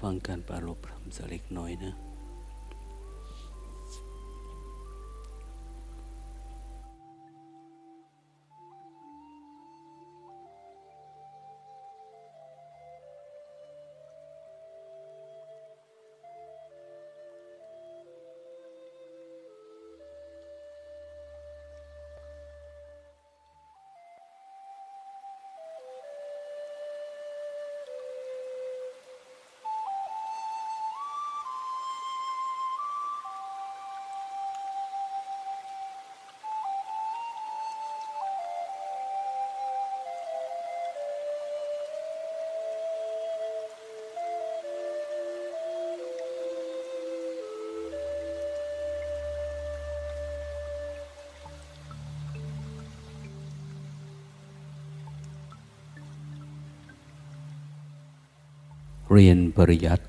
ฟังการปรารบทำสักเล็กน้อยนะ เรียนปริยัติ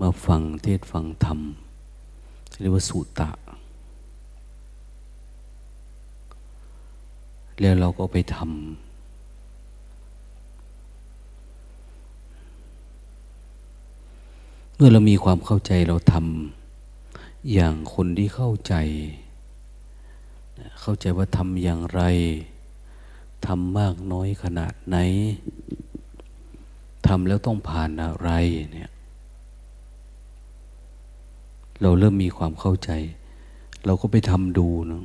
มาฟังเทศฟังธรรม เรียกว่าสุตตะ แล้วเราก็ไปทำ เมื่อเรามีความเข้าใจเราทำอย่างคนที่เข้าใจ เข้าใจว่าทำอย่างไรทำมากน้อยขนาดไหน ทำแล้วต้องผ่านอะไรเนี่ย เราเริ่มมีความเข้าใจ เราก็ไปทำดูนะ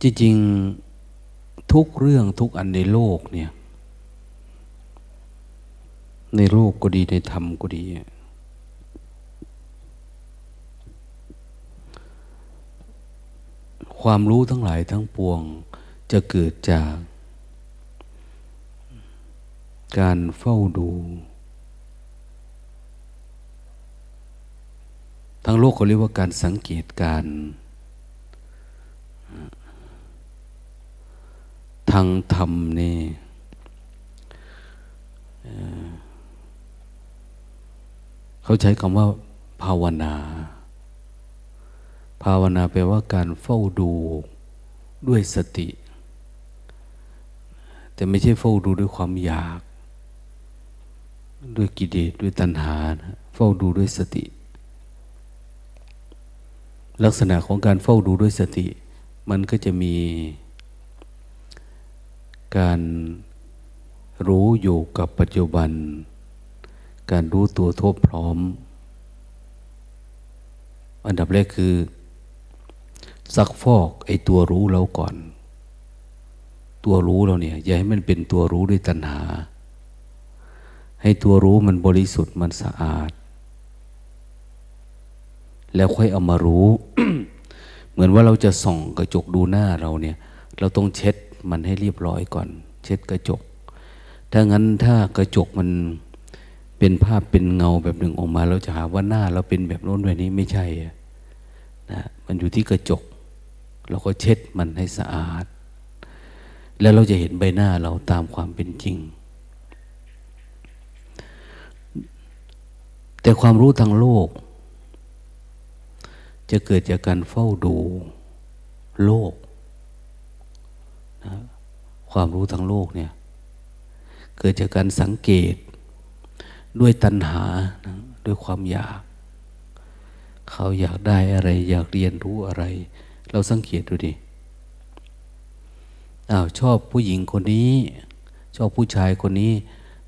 จริงๆทุกเรื่องทุกอันในโลกเนี่ย ในโลกก็ดีในธรรมก็ดี ความรู้ทั้งหลายทั้งปวงจะเกิดจาก การเฝ้าดู ทั้งโลกเขาเรียกว่าการสังเกตการ ทางธรรมนี่เขาใช้คำว่า ภาวนา ภาวนาแปลว่าการเฝ้าดูด้วยสติ แต่ไม่ใช่เฝ้าดูด้วยความอยาก ด้วยกิเลสด้วยตัณหานะเฝ้าดูด้วยสติ ลักษณะของการเฝ้าดูด้วยสติ มันก็จะมี การรู้อยู่กับปัจจุบัน การรู้ตัวทั่วพร้อม อันดับแรกคือ ซักฟอกไอตัวรู้เราก่อน ตัวรู้เราเนี่ย อย่าให้มันเป็นตัวรู้ด้วยตัณหา ให้ตัวรู้มันบริสุทธิ์มันสะอาด แล้วค่อยเอามารู้ เหมือนว่าเราจะส่องกระจกดูหน้าเราเนี่ย เราต้องเช็ดมันให้เรียบร้อยก่อน เช็ดกระจก ถ้างั้นถ้ากระจกมันเป็นภาพเป็นเงาแบบหนึ่งออกมา เราจะหาว่าหน้าเราเป็นแบบโน้นแบบนี้ไม่ใช่นะมันอยู่ที่กระจก เราก็เช็ดมันให้สะอาด แล้วเราจะเห็นใบหน้าเราตามความเป็นจริง แต่ความรู้ทางโลก จะเกิดจากการเฝ้าดูโลกนะความรู้ทางโลกเนี่ย เกิดจากการสังเกต ด้วยตัณหานะด้วยความอยาก เขาอยากได้อะไร อยากเรียนรู้อะไร เราสังเกตดูดิอ้าวชอบผู้หญิงคนนี้ ชอบผู้ชายคนนี้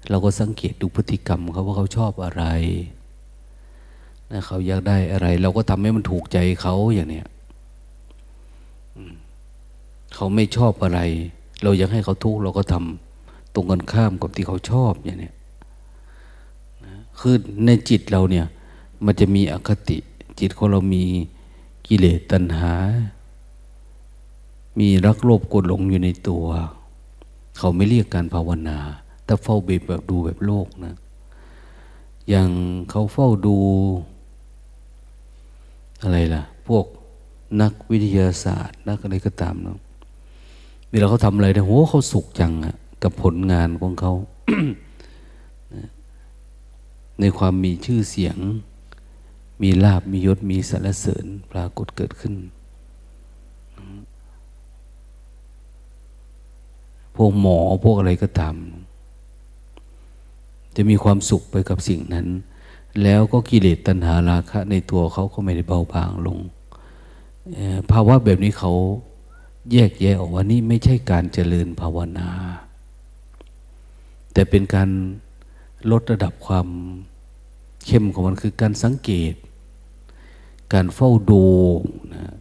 เราก็สังเกตดูพฤติกรรมเขาว่าเขาชอบอะไร นะเขาอยากได้อะไร เราก็ทำให้มันถูกใจเขาอย่างเนี้ยเขาไม่ชอบอะไร เราอยากให้เขาทุกข์เราก็ทำตรงกันข้ามกับที่เขาชอบอย่างเนี้ยคือในจิตเราเนี่ย มันจะมีอคติ จิตของเรามีกิเลสตัณหา มีรักโลภกดหลงอยู่ในตัว เขาไม่เรียกการภาวนาแต่เฝ้าบแบบดูแบบโลกนะ อย่างเขาเฝ้าดู อะไรล่ะ พวกนักวิทยาศาสตร์ นักอะไรก็ตามเนาะเวลาเขาทำอะไรเนี่ยโหเขาสุขจังอะกับผลงานของเขา ในความมีชื่อเสียง มีลาบมียศมีสรรเสริญปรากฏเกิดขึ้น พวกหมอพวกอะไรก็ตาม จะมีความสุขไปกับสิ่งนั้น แล้วก็กิเลสตัณหาราคะ ในตัวเขาก็ไม่ได้เบาบางลงภาวะแบบนี้เขาแยกแยะออกว่านี่ไม่ใช่การเจริญภาวนา แต่เป็นการลดระดับความเข้มของมันคือการสังเกต การเฝ้าดูนะ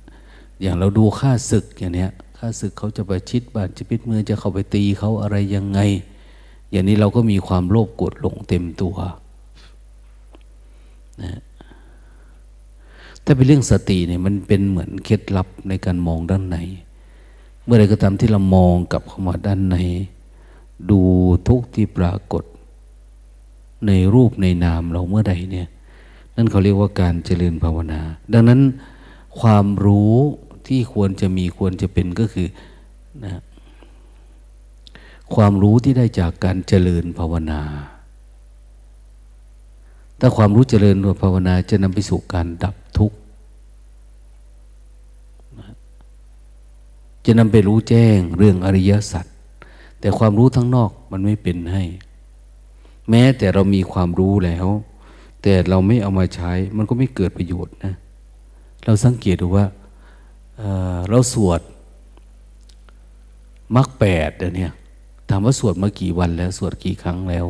อย่างเราดูค่าศึกอย่างเนี้ยค่าศึกเขาจะไปชิดบาดจะปิดมือจะเข้าไปตีเขาอะไรยังไง อย่างนี้เราก็มีความโลภโกรธหลงเต็มตัว นะถ้าเป็นเรื่องสติเนี่ยมันเป็นเหมือนเคล็ดลับในการมองด้านใน เมื่อไรก็ตามที่เรามองกลับเข้ามาด้านใน ดูทุกที่ปรากฏ ในรูปในนามเราเมื่อใดเนี่ยนั่นเขาเรียกว่าการเจริญภาวนา ดังนั้นความรู้ที่ควรจะมีควรจะเป็นก็คือนะความรู้ที่ได้จากการเจริญภาวนา ถ้าความรู้เจริญวภาวนาจะนำไปสู่การดับทุกข์จะนำไปรู้แจ้งเรื่องอริยสัจแต่ความรู้ทั้งนอกมันไม่เป็นให้ แม้แต่เรามีความรู้แล้ว แต่เราไม่เอามาใช้ มันก็ไม่เกิดประโยชน์นะ เราสังเกตดูว่าเเราสวดมรรคแปดเนี่ยถามว่าสวดมากี่วันแล้ว สวดกี่ครั้งแล้ว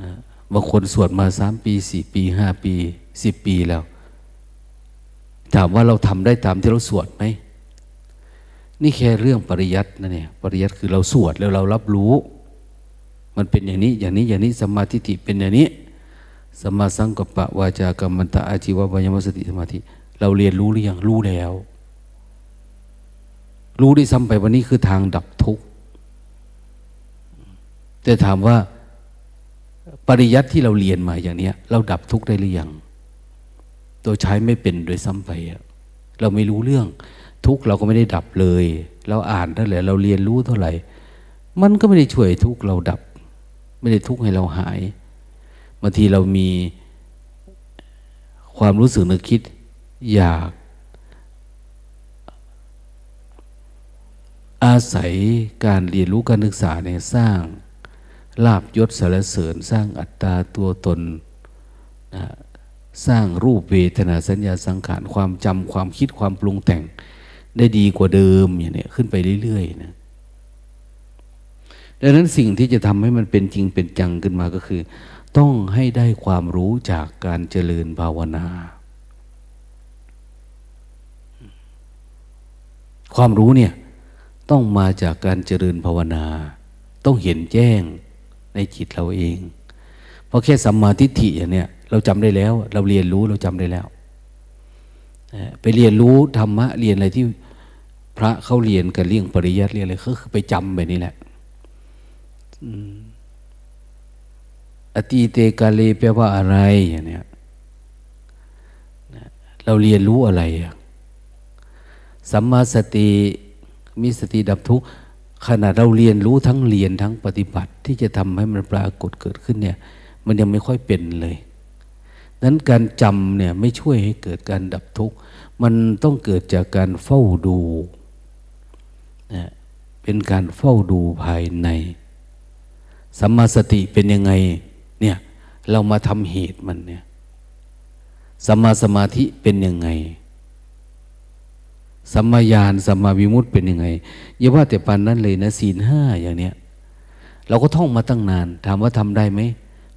นะ บางคนสวดมาสามปีสี่ปีห้าปีสิบปีแล้ว ถามว่าเราทำได้ตามที่เราสวดไหมนี่แค่เรื่องปริยัตินะเนี่ยปริยัติคือเราสวดแล้วเรารับรู้ มันเป็นอย่างนี้อย่างนี้อย่างนี้สมาธิิเป็นอย่างนี้สมาสังกปะวาจากรรมันตะอาชีวะวยมสติสมาธิ เราเรียนรู้หรือยังรู้แล้ว รู้ได้ซ้ำไปวันนี้คือทางดับทุกข์แต่ถามว่า ปริยัติที่เราเรียนมาอย่างนี้เราดับทุกข์ได้หรือยังตัวใช้ไม่เป็นโดยซ้ำไปเราไม่รู้เรื่อง ทุกข์เราก็ไม่ได้ดับเลย เราอ่านเท่าไหร่เราเรียนรู้เท่าไหร่ มันก็ไม่ได้ช่วยทุกข์เราดับ ไม่ได้ทุกข์ให้เราหายบางทีเรามีความรู้สึกนึกคิด อยาก อาศัยการเรียนรู้การศึกษาเนี่ยสร้าง ลาบยศสารเสริญ สร้างอัตตาตัวตนนะสร้างรูปเวทนาสัญญาสังขารความจำความคิดความปรุงแต่ง ได้ดีกว่าเดิมอย่างนี้ขึ้นไปเรื่อยๆนะดังนั้นสิ่งที่จะทำให้มันเป็นจริงเป็นจังขึ้นมาก็คือ ต้องให้ได้ความรู้จากการเจริญภาวนา ความรู้เนี่ยต้องมาจากการเจริญภาวนา ต้องเห็นแจ้ง ในจิตเราเอง เพราะแค่สัมมาทิฏฐิอย่างเนี้ยเราจำได้แล้ว เราเรียนรู้เราจำได้แล้วไปเรียนรู้ธรรมะเรียนอะไรที่พระเขาเรียนกันเรื่องปริยัติเรียนอะไรก็คือไปจำแบบนี้แหละอตีเตกาเลแปลว่าอะไรอย่างเนี้ยเราเรียนรู้อะไรสัมมาสติมีสติดับทุกข์ ขณะเราเรียนรู้ทั้งเรียนทั้งปฏิบัติที่จะทำให้มันปรากฏเกิดขึ้นเนี่ย มันยังไม่ค่อยเป็นเลยนั้นการจำเนี่ยไม่ช่วยให้เกิดการดับทุกข์ มันต้องเกิดจากการเฝ้าดูนะเป็นการเฝ้าดูภายในสัมมาสติเป็นยังไงเนี่ยเรามาทำเหตุมันเนี่ยสัมมาสมาธิเป็นยังไง สัมมาญาณสัมมาวิมุตเป็นยังไงอย่าว่าแต่ปานนั้นเลยนะศีลห้าอย่างเนี้ยเราก็ท่องมาตั้งนาน ถามว่าทำได้ไหม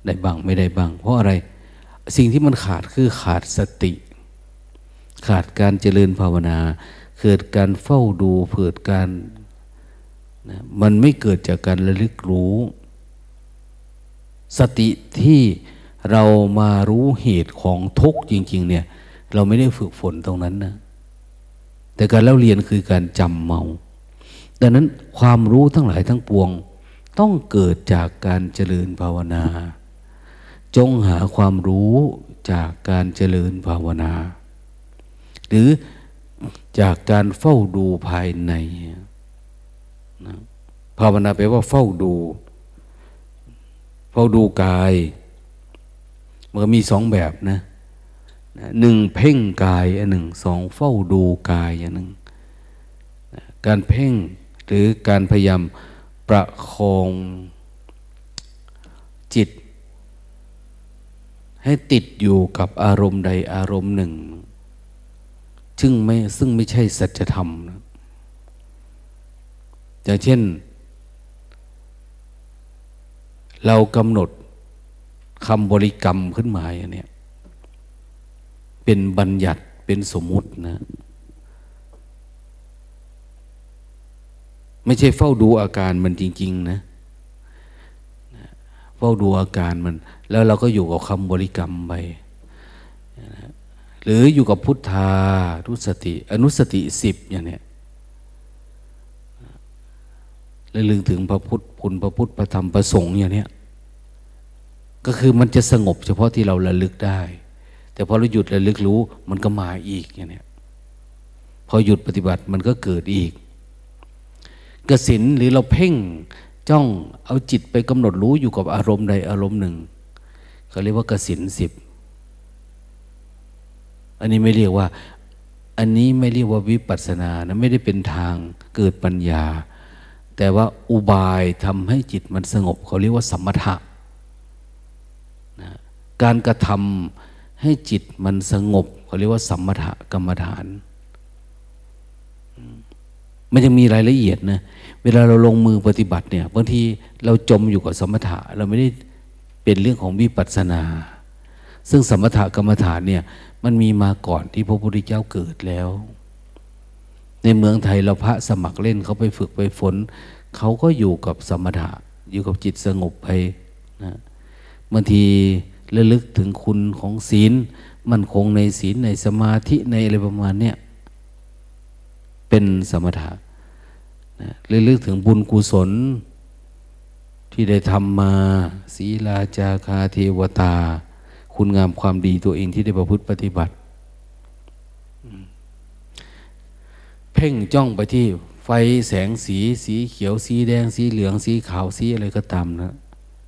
ได้บ้างไม่ได้บ้าง เพราะอะไร สิ่งที่มันขาดคือขาดสติ ขาดการเจริญภาวนา เกิดการเฝ้าดูเกิดการนะมันไม่เกิดจากการระลึกรู้ สติที่เรามารู้เหตุของทุกข์จริง ๆ เนี่ย เราไม่ได้ฝึกฝนตรงนั้นนะ แต่การเล่าเรียนคือการจำเมา ดังนั้นความรู้ทั้งหลายทั้งปวง ต้องเกิดจากการเจริญภาวนา จงหาความรู้จากการเจริญภาวนา หรือจากการเฝ้าดูภายในนะภาวนาแปลว่าเฝ้าดู เฝ้าดูกาย มันก็มีสองแบบนะ หนึ่งเพ่งกายอันหนึ่งสองเฝ้าดูกายอันหนึ่งการเพ่งหรือการพยายามประคองจิต ให้ติดอยู่กับอารมณ์ใดอารมณ์หนึ่ง ซึ่งไม่ซึ่งไม่ใช่สัจธรรมนะอย่างเช่น เรากำหนดคำบริกรรมขึ้นมาอย่างนี้ เป็นบัญญัติเป็นสมมุตินะ ไม่ใช่เฝ้าดูอาการมันจริง ๆ นะเฝ้าดูอาการมัน แล้วเราก็อยู่กับคำบริกรรมไปหรืออยู่กับพุทธาทุสติ อนุสติสิบอย่างเนี้ยแล้วลึงถึงพระพุทธคุณพระพุทธพระธรรมพระสงฆ์อย่างเนี้ยก็คือมันจะสงบเฉพาะที่เราระลึกได้ แต่พอเราหยุดระลึกรู้มันก็มาอีกอย่างนี้พอหยุดปฏิบัติมันก็เกิดอีกกสินหรือเราเพ่งจ้องเอาจิตไปกำหนดรู้อยู่กับอารมณ์ใดอารมณ์หนึ่งเขาเรียกว่ากสินสิบอันนี้ไม่เรียกว่า อันนี้ไม่เรียกว่าวิปัสสนานะไม่ได้เป็นทางเกิดปัญญา แต่ว่าอุบายทำให้จิตมันสงบ เขาเรียกว่าสมถะนะการกระทำ ให้จิตมันสงบเขาเรียกว่า สัมถะกรรมฐาน มันยังมีรายละเอียดนะเวลาเราลงมือปฏิบัติเนี่ยบางทีเราจมอยู่กับสมถะ เราไม่ได้เป็นเรื่องของวิปัสสนา ซึ่งสมถะกรรมฐานเนี่ย มันมีมาก่อนที่พระพุทธเจ้าเกิดแล้ว ในเมืองไทยเราพระสมัครเล่นเขาไปฝึกไปฝนเขาก็อยู่กับสมถะ อยู่กับจิตสงบไปนะบางที ระลึกถึงคุณของศีล มันคงในศีลในสมาธิในอะไรประมาณเนี้ยเป็นสมถะนะระลึกถึงบุญกุศล ที่ได้ทำมาศีลาจาคาเทวตา คุณงามความดีตัวเองที่ได้ประพฤติปฏิบัติ เพ่งจ้องไปที่ไฟแสงสีสีเขียวสีแดงสีเหลืองสีขาวสีอะไรก็ตามนะ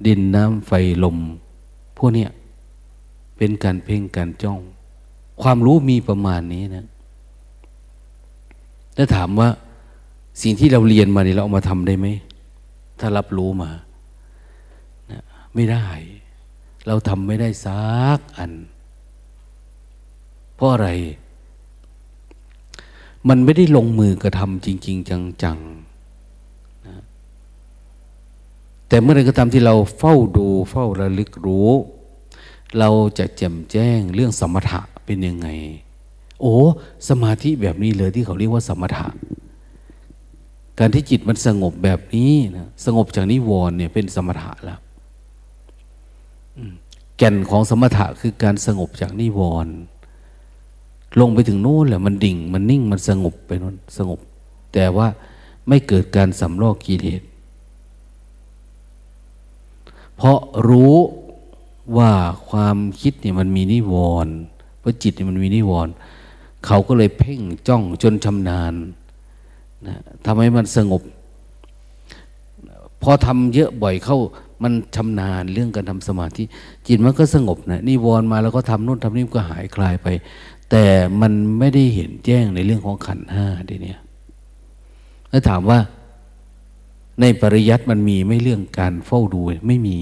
ดินน้ำไฟลม พวกนี้เป็นการเพ่งการจ้อง ความรู้มีประมาณนี้นะถ้าถามว่าสิ่งที่เราเรียนมาเนี่ยเราเอามาทำได้ไหม ถ้ารับรู้มานะไม่ได้ เราทำไม่ได้สักอัน เพราะอะไร มันไม่ได้ลงมือกระทำจริง ๆ จังๆนะ แต่เมื่อไรก็ตามที่เราเฝ้าดูเฝ้าระลึกรู้ เราจะแจ่มแจ้งเรื่องสมถะเป็นยังไง โอ้สมาธิแบบนี้เลยที่เขาเรียกว่าสมถะ การที่จิตมันสงบแบบนี้นะสงบจากนิวรณ์เนี่ยเป็นสมถะแล้วแก่นของสมถะคือการสงบจากนิวรณ์ลงไปถึงนู่นแหละมันดิ่ง มันนิ่งมันสงบไปนู่นสงบ แต่ว่าไม่เกิดการสำลอกกิเลส เพราะรู้ว่าความคิดเนี่ยมันมีนิวรณ์เพราะจิตเนี่ยมันมีนิวรณ์เขาก็เลยเพ่งจ้องจนชำนาญนะทำให้มันสงบ พอทำเยอะบ่อยเข้ามันชำนาญเรื่องการทำสมาธิจิตมันก็สงบนะนิวรณ์มาแล้วก็ทำนู่นทำนี่ก็หายคลายไป แต่มันไม่ได้เห็นแจ้งในเรื่องของขันห้าดีเนี่ยแล้วถามว่า ในปริยัติมันมีไม่เรื่องการเฝ้าดูไม่มี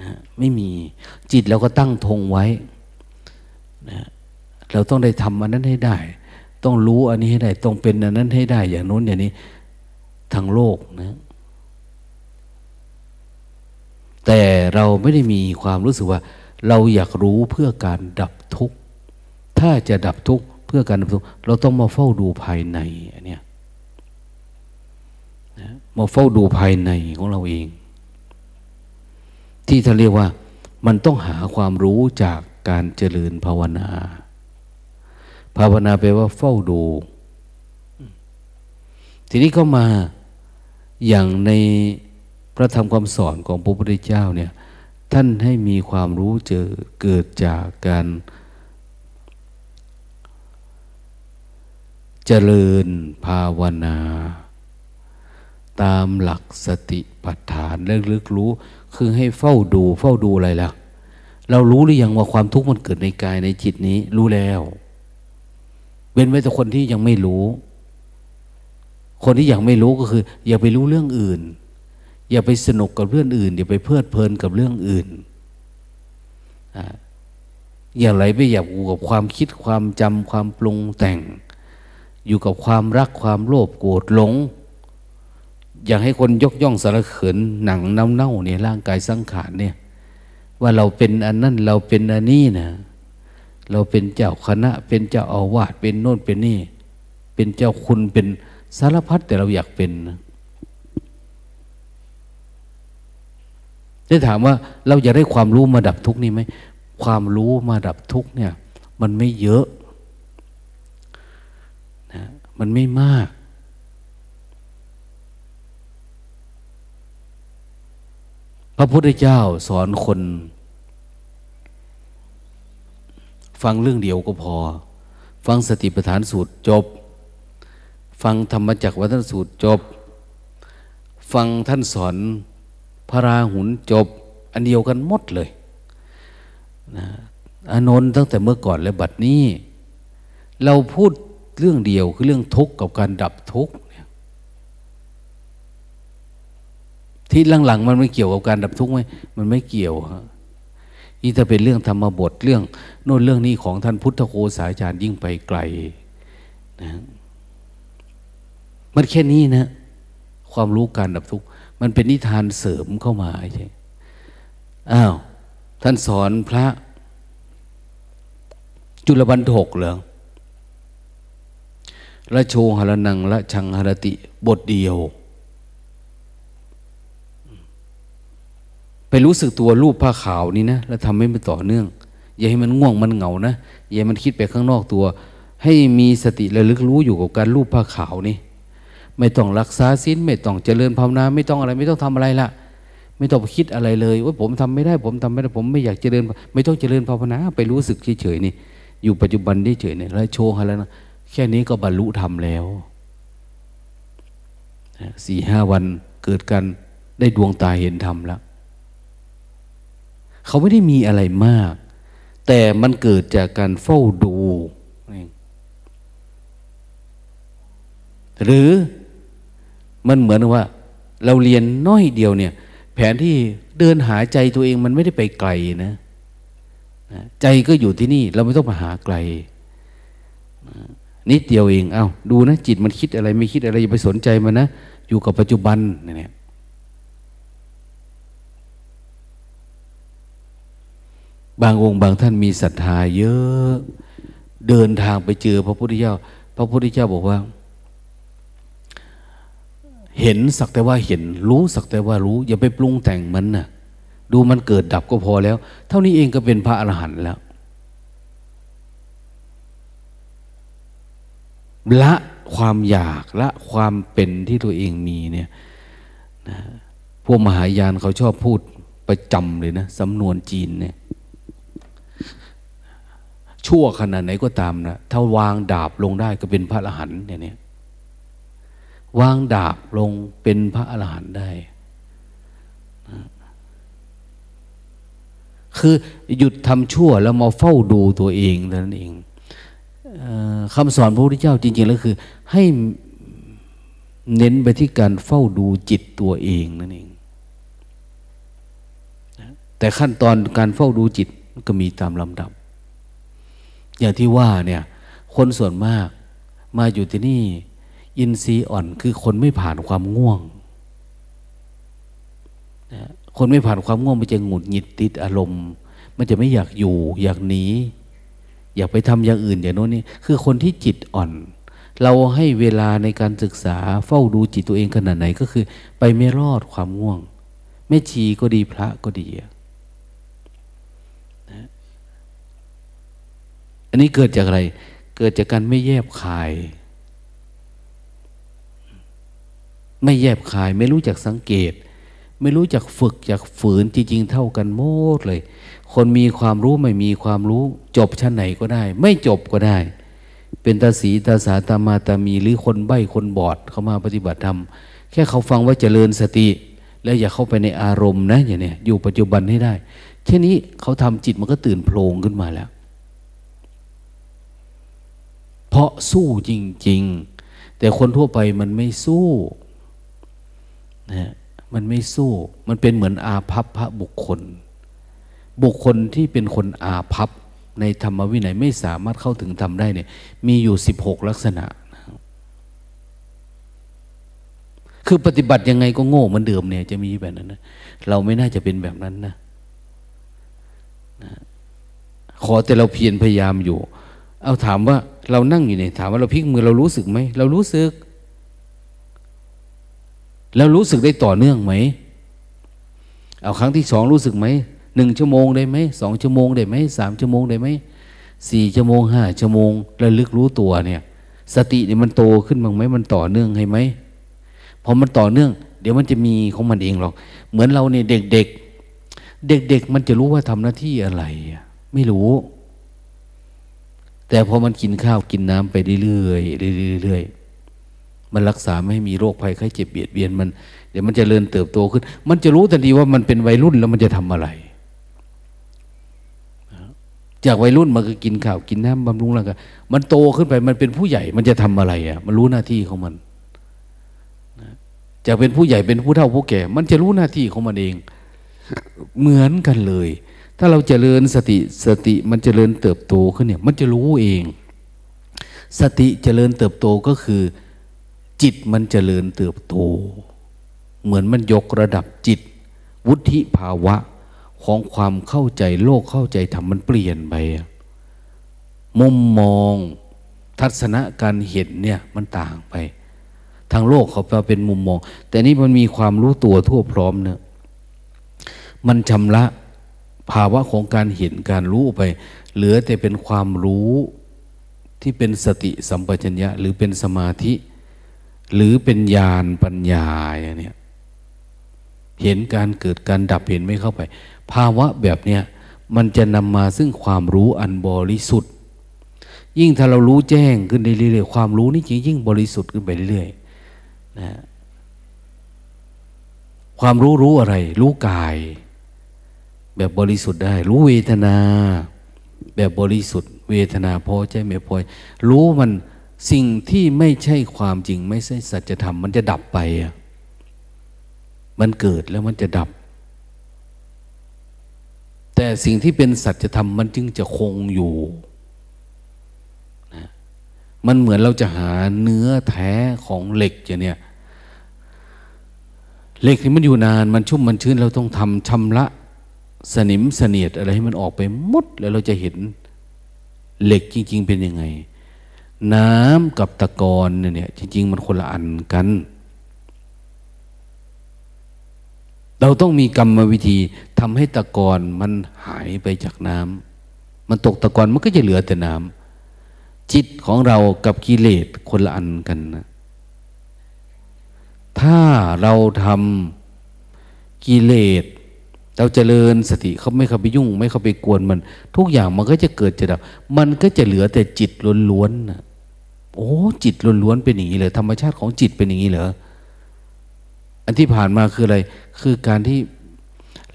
นะไม่มีจิตเราก็ตั้งธงไว้นะเราต้องได้ทำอันนั้นให้ได้ ต้องรู้อันนี้ให้ได้ ต้องเป็นอันนั้นให้ได้ อย่างโน้นอย่างนี้ทางโลกนะแต่เราไม่ได้มีความรู้สึกว่า เราอยากรู้เพื่อการดับทุกข์ถ้าจะดับทุกข์เพื่อการดับทุกข์เราต้องมาเฝ้าดูภายในอันเนี้ย มาเฝ้าดูภายในของเราเอง ที่ท่านเรียกว่า มันต้องหาความรู้จากการเจริญภาวนา ภาวนาแปลว่าเฝ้าดู ทีนี้ก็มาอย่างในพระธรรมคำสอนของพระพุทธเจ้าเนี่ยท่านให้มีความรู้เจอเกิดจากการเจริญภาวนา ตามหลักสติปัฏฐานเลึกรู้ คือให้เฝ้าดู เฝ้าดูอะไรล่ะ เรารู้หรือยังว่าความทุกข์มันเกิดในกายในจิตนี้ รู้แล้วเว้นไว้แต่คนที่ยังไม่รู้ คนที่ยังไม่รู้ก็คือ อย่าไปรู้เรื่องอื่น อย่าไปสนุกกับเรื่องอื่น อย่าไปเพลิดเพลินกับเรื่องอื่นอย่าไหลไปอยากอยู่กับความคิดความจำความปรุงแต่ง อยู่กับความรักความโลภโกรธหลง อยากให้คนยกย่องสารเขินหนังน้ำเน่าเนี่ยร่างกายสังขารเนี่ย ว่าเราเป็นอันนั้นเราเป็นอันนี้นะเราเป็นเจ้าคณะ เป็นเจ้าอาวาสเป็นโน่นเป็นนี่ เป็นเจ้าคุณเป็นสารพัดแต่เราอยากเป็นนะได้ถามว่าเราอยากได้ความรู้มาดับทุกนี้ไหมความรู้มาดับทุกเนี่ย มันไม่เยอะนะมันไม่มาก พระพุทธเจ้าสอนคน ฟังเรื่องเดียวก็พอ ฟังสติปัฏฐานสูตรจบ ฟังธรรมจักรวัฒนสูตรจบ ฟังท่านสอนพระราหุลจบ อันเดียวกันหมดเลยนะอานนท์ตั้งแต่เมื่อก่อนและบัดนี้ เราพูดเรื่องเดียวคือเรื่องทุกข์กับการดับทุกข์ ที่หลังๆมันไม่เกี่ยวกับการดับทุกข์ไหมมันไม่เกี่ยวฮะนี่ถ้าเป็นเรื่องธรรมบทเรื่องโน่นเรื่องนี้ของท่านพุทธโคสายจารย์ยิ่งไปไกลนะมันแค่นี้นะ ความรู้การดับทุกข์มันเป็นนิทานเสริมเข้ามาใช่อ้าวท่านสอนพระ จุลบันทกเหรอละโชหรนังละชังหรติบทเดียว ไปรู้สึกตัวรูปผ้าขาวนี่นะแล้วทำให้มันต่อเนื่อง อย่าให้มันง่วงมันเหงานะอย่าให้มันคิดไปข้างนอกตัว ให้มีสติระลึกรู้อยู่กับการรูปผ้าขาวนี่ไม่ต้องรักษาศีลไม่ต้องเจริญภาวนาไม่ต้องอะไร ไม่ต้องทำอะไรละไม่ต้องคิดอะไรเลยว่าผมทำไม่ได้ ผมทำไม่ได้ผมไม่อยากเจริญ ไม่ต้องเจริญภาวนาไปรู้สึกเฉยๆนี่ อยู่ปัจจุบันเฉยเนี่ยแล้วโชว์ให้แล้วนะแค่นี้ก็บรรลุธรรมแล้วสี่ห้าวันเกิดกันได้ดวงตาเห็นธรรมแล้ว เขาไม่ได้มีอะไรมาก แต่มันเกิดจากการเฝ้าดู หรือมันเหมือนว่า เราเรียนน้อยเดียวเนี่ย แผนที่เดินหาใจตัวเองมันไม่ได้ไปไกลนะ ใจก็อยู่ที่นี่ เราไม่ต้องมาหาไกลนิดเดียวเอง เอา้าดูนะ จิตมันคิดอะไรไม่คิดอะไรอย่าไปสนใจมันนะ อยู่กับปัจจุบันเนี่ย บางองค์บางท่านมีศรัทธาเยอะ เดินทางไปเจอพระพุทธเจ้า พระพุทธเจ้าบอกว่า เห็นสักแต่ว่าเห็น รู้สักแต่ว่ารู้ อย่าไปปรุงแต่งมันนะ่ะ ดูมันเกิดดับก็พอแล้ว เท่านี้เองก็เป็นพระอรหันต์แล้ว ละความอยากละความเป็นที่ตัวเองมีเนี่ยนะพวกมหายานเขาชอบพูดประจำเลยนะสำนวนจีนเนี่ย ชั่วขนาดไหนก็ตามนะถ้าวางดาบลงได้ก็เป็นพระอรหันต์เนี่ยวางดาบลงเป็นพระอรหันต์ได้คือหยุดทำชั่วแล้วมาเฝ้าดูตัวเองนั่นเองคำสอนพระพุทธเจ้าจริง ๆ แล้วคือ ให้เน้นไปที่การเฝ้าดูจิตตัวเองนั่นเอง แต่ขั้นตอนการเฝ้าดูจิตก็มีตามลำดับ อย่างที่ว่าเนี่ย คนส่วนมากมาอยู่ที่นี่ อินทรีย์อ่อนคือคนไม่ผ่านความง่วงคนไม่ผ่านความง่วงมันจะหงุดหงิดติดอารมณ์ มันจะไม่อยากอยู่อยากหนี อยากไปทำอย่างอื่นอย่างโน้นนี่คือคนที่จิตอ่อน เราให้เวลาในการศึกษาเฝ้าดูจิตตัวเองขนาดไหนก็คือ ไปไม่รอดความง่วงแม่ชีก็ดีพระก็ดีอัันนี้เกิดจากอะไร เกิดจากการไม่แยบคาย ไม่แยบคาย ไม่รู้จักสังเกต ไม่รู้จักฝึกจากฝืนจริงๆ เท่ากันหมดเลย คนมีความรู้ไม่มีความรู้ จบชั้นไหนก็ได้ ไม่จบก็ได้ เป็นตาสีตาสาตามาตามีหรือคนใบ้คนบอดเขามาปฏิบัติธรรมแค่เขาฟังว่าเจริญสติ แล้วอย่าเข้าไปในอารมณ์นะอย่างนี้อยู่ปัจจุบันให้ได้แค่นี้เขาทำจิตมันก็ตื่นโพลงขึ้นมาแล้ว เพราะสู้จริง ๆ แต่คนทั่วไปมันไม่สู้นะมันไม่สู้ มันเป็นเหมือนอาภัพพระบุคคล บุคคลที่เป็นคนอาภัพในธรรมวินัยไม่สามารถเข้าถึงธรรมได้เนี่ย มีอยู่สิบหกลักษณะ คือปฏิบัติยังไงก็โง่เหมือนเดิมเนี่ยจะมีแบบนั้นนะ เราไม่น่าจะเป็นแบบนั้นนะนะ ขอแต่เราเพียรพยายามอยู่ เอาถามว่า เรานั่งอยู่เนี่ยถามว่าเราพลิกมือเรารู้สึกไหมเรารู้สึก แล้วรู้สึกได้ต่อเนื่องไหม เอาครั้งที่สองรู้สึกไหมหนึ่งชั่วโมงได้ไหมสองชั่วโมงได้ไหมสามชั่วโมงได้ไหมสี่ชั่วโมงห้าชั่วโมงระลึกรู้ตัวเนี่ย สติเนี่ยมันโตขึ้นบ้างไหมมันต่อเนื่องให้ไหมพอมันต่อเนื่อง เดี๋ยวมันจะมีของมันเองหรอก เหมือนเราเนี่ยเด็กๆเด็กๆมันจะรู้ว่าทำหน้าที่อะไร ไม่รู้ แต่พอมันกินข้าวกินน้ำไปเรื่อยๆเรื่อยๆมันรักษาไม่ให้มีโรคภัยไข้เจ็บเบียดเบียนมัน เดี๋ยวมันจะเริญเติบโตขึ้น มันจะรู้ทันทีว่ามันเป็นวัยรุ่นแล้วมันจะทำอะไร จากวัยรุ่นมันก็กินข้าวกินน้ำบำรุงร่างกายมันโตขึ้นไปมันเป็นผู้ใหญ่มันจะทำอะไรอะ มันรู้หน้าที่ของมันจากเป็นผู้ใหญ่เป็นผู้เฒ่าผู้แก่ มันจะรู้หน้าที่ของมันเอง เหมือนกันเลย ถ้าเราจเจริญสติสติมันจเจริญเติบโตขึ้นเนี่ย มันจะรู้เอง สติเจริญเติบโตก็คือ จิตมันเจริญเติบโต เหมือนมันยกระดับจิต วุฒิภาวะของความเข้าใจโลกเข้าใจธรรมมันเปลี่ยนไปมุมมองทัศนะการเห็นเนี่ยมันต่างไป ทางโลกเขาเป็นมุมมอง แต่นี่มันมีความรู้ตัวทั่วพร้อมเนะมันชำระ ภาวะของการเห็นการรู้ไป เหลือแต่เป็นความรู้ที่เป็นสติสัมปชัญญะ หรือเป็นสมาธิ หรือเป็นญาณปัญญาอย่างนี้เห็นการเกิดการดับเห็นไม่เข้าไป ภาวะแบบเนี้ยมันจะนำมาซึ่งความรู้อันบริสุทธิ์ ยิ่งถ้าเรารู้แจ้งขึ้นเรื่อยๆความรู้นี่จริงยิ่งบริสุทธิ์ขึ้นไปเรื่อยๆนะความรู้รู้อะไร รู้กาย แบบบริสุทธิ์ได้ รู้เวทนา แบบบริสุทธิ์ เวทนาพอใจไม่พอรู้มันสิ่งที่ไม่ใช่ความจริง ไม่ใช่สัจธรรมมันจะดับไป มันเกิดแล้วมันจะดับ แต่สิ่งที่เป็นสัจธรรมมันจึงจะคงอยู่นะมันเหมือนเราจะหาเนื้อแท้ของเหล็กอย่างเนี้ยเหล็กที่มันอยู่นานมันชุ่มมันชื้นเราต้องทำชำระ สนิมเสนียดอะไรให้มันออกไปหมด แล้วเราจะเห็นเหล็กจริง ๆ เป็นยังไง น้ำกับตะกอนเนี่ย จริง ๆ มันคนละอันกัน เราต้องมีกรรมวิธีทำให้ตะกอนมันหายไปจากน้ำมันตกตะกอนมันก็จะเหลือแต่น้ำจิตของเรากับกิเลสคนละอันกันนะถ้าเราทำกิเลส เราจเจริญสติเขาไม่เข้าไปยุ่ง ไม่เข้าไปกวนมัน ทุกอย่างมันก็จะเกิดจะดับ มันก็จะเหลือแต่จิตล้วนๆนะโอ้จิตล้วนๆเป็นอย่างนี้เลยธรรมชาติของจิตเป็นอย่างนี้เหรออันที่ผ่านมาคืออะไร คือการที่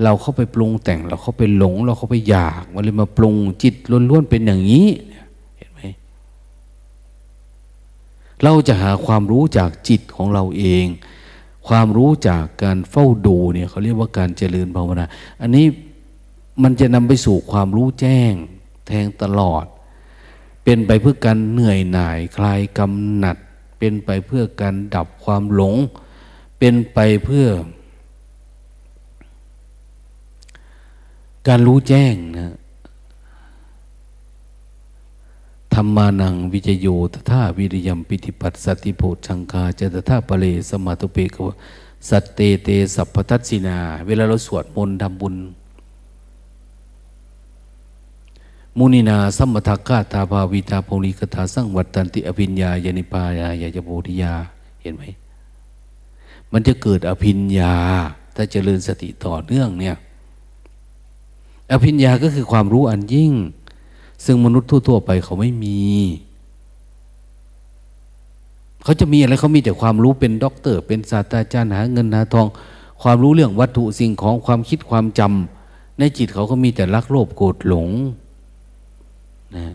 เราเข้าไปปรุงแต่งเราเข้าไปหลง เราเข้าไปอยากมันเลยมาปรุงจิตล้วนๆเป็นอย่างนี้เห็นไหมเราจะหาความรู้จากจิตของเราเอง ความรู้จากการเฝ้าดูเนี่ยเขาเรียกว่าการเจริญภาวนา อันนี้มันจะนำไปสู่ความรู้แจ้งแทงตลอด เป็นไปเพื่อการเหนื่อยหน่ายคลายกำหนัด เป็นไปเพื่อการดับความหลง เป็นไปเพื่อ การรู้แจ้งนะ ธรรมานังวิจโยตถาวิริยมปิธิปัสสติโพชังคาเจตถาปเลสมาตุเปกวสัตเตเตสัพพทัสินา เวลาเราสวดมนต์ทำบุญ มุนินาสัมมทักาตาภาวิตาภูริกถาสังวัตตันติอภิญญายนิปายายาจโพธิยา เห็นไหม มันจะเกิดอภิญญา ถ้าเจริญสติต่อเนื่องเนี่ย อภิญญาก็คือความรู้อันยิ่ง ซึ่งมนุษย์ทั่ว ๆ ไปเขาไม่มี เขาจะมีอะไรเขามีแต่ความรู้เป็นด็อกเตอร์ เป็นศาสตราจารย์หาเงินหาทอง ความรู้เรื่องวัตถุสิ่งของความคิดความจำในจิตเขาก็มีแต่รักโลภโกรธหลงนะ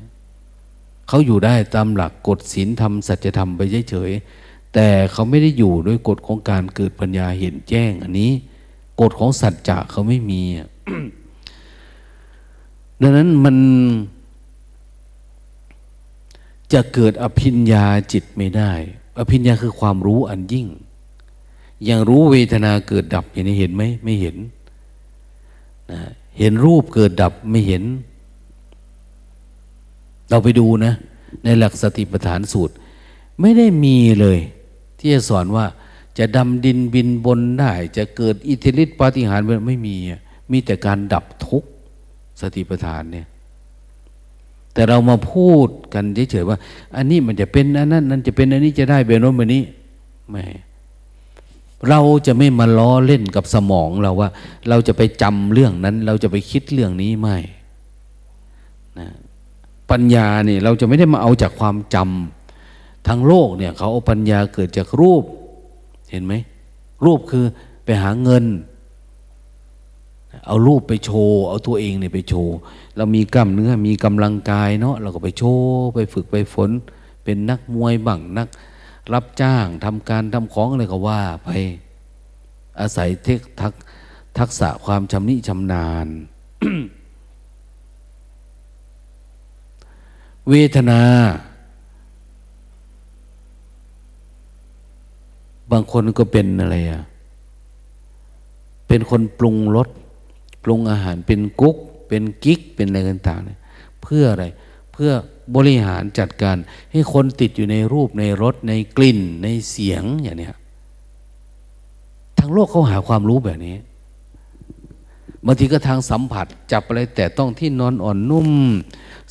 เขาอยู่ได้ตามหลักกฎศีลธรรมสัจธรรมไปเฉยๆแต่เขาไม่ได้อยู่ด้วยกฎของการเกิดปัญญาเห็นแจ้ง อันนี้กฎของสัจจะเขาไม่มีดังนั้นมัน จะเกิดอภิญญาจิตไม่ได้ อภิญญาคือความรู้อันยิ่ง ยังรู้เวทนาเกิดดับอย่างนี้เห็นไหมไม่เห็นนะเห็นรูปเกิดดับไม่เห็น เราไปดูนะ ในหลักสติปัฏฐานสูตร ไม่ได้มีเลย ที่จะสอนว่า จะดำดินบินบนได้ จะเกิดอิทธิฤทธิปาฏิหาริย์ไม่มี มีแต่การดับทุกข์สติปัฏฐานเนี่ย แต่เรามาพูดกันเฉยๆว่า อันนี้มันจะเป็นอันนั้นนั่นจะเป็นอันนี้จะได้แบบโน้นแบบนี้ไม่เราจะไม่มาล้อเล่นกับสมองเราว่า เราจะไปจำเรื่องนั้น เราจะไปคิดเรื่องนี้ไม่นะปัญญาเนี่ยเราจะไม่ได้มาเอาจากความจำทางโลกเนี่ยเขาเอาปัญญาเกิดจากรูป เห็นไหมรูปคือไปหาเงิน เอารูปไปโชว์ เอาตัวเองเนี่ยไปโชว์ เรามีกล้ามเนื้อมีกำลังกายเนาะเราก็ไปโชว์ ไปฝึกไปฝน เป็นนักมวยบังนัก รับจ้างทำการทำของอะไรก็ว่าไปอาศัยเทคทักทักษะความชำนิชำนาญ เวทนา บางคนก็เป็นอะไรอะเป็นคนปรุงรส ปรุงอาหารเป็นกุ๊ก เป็นกิ๊ก เป็นอะไรต่างๆเนี่ยเพื่ออะไร เพื่อบริหารจัดการ ให้คนติดอยู่ในรูปในรสในกลิ่นในเสียงอย่างเนี้ยทั้งโลกเขาหาความรู้แบบนี้บางทีก็ทางสัมผัสจับอะไรแต่ต้องที่นอนอ่อนนุ่ม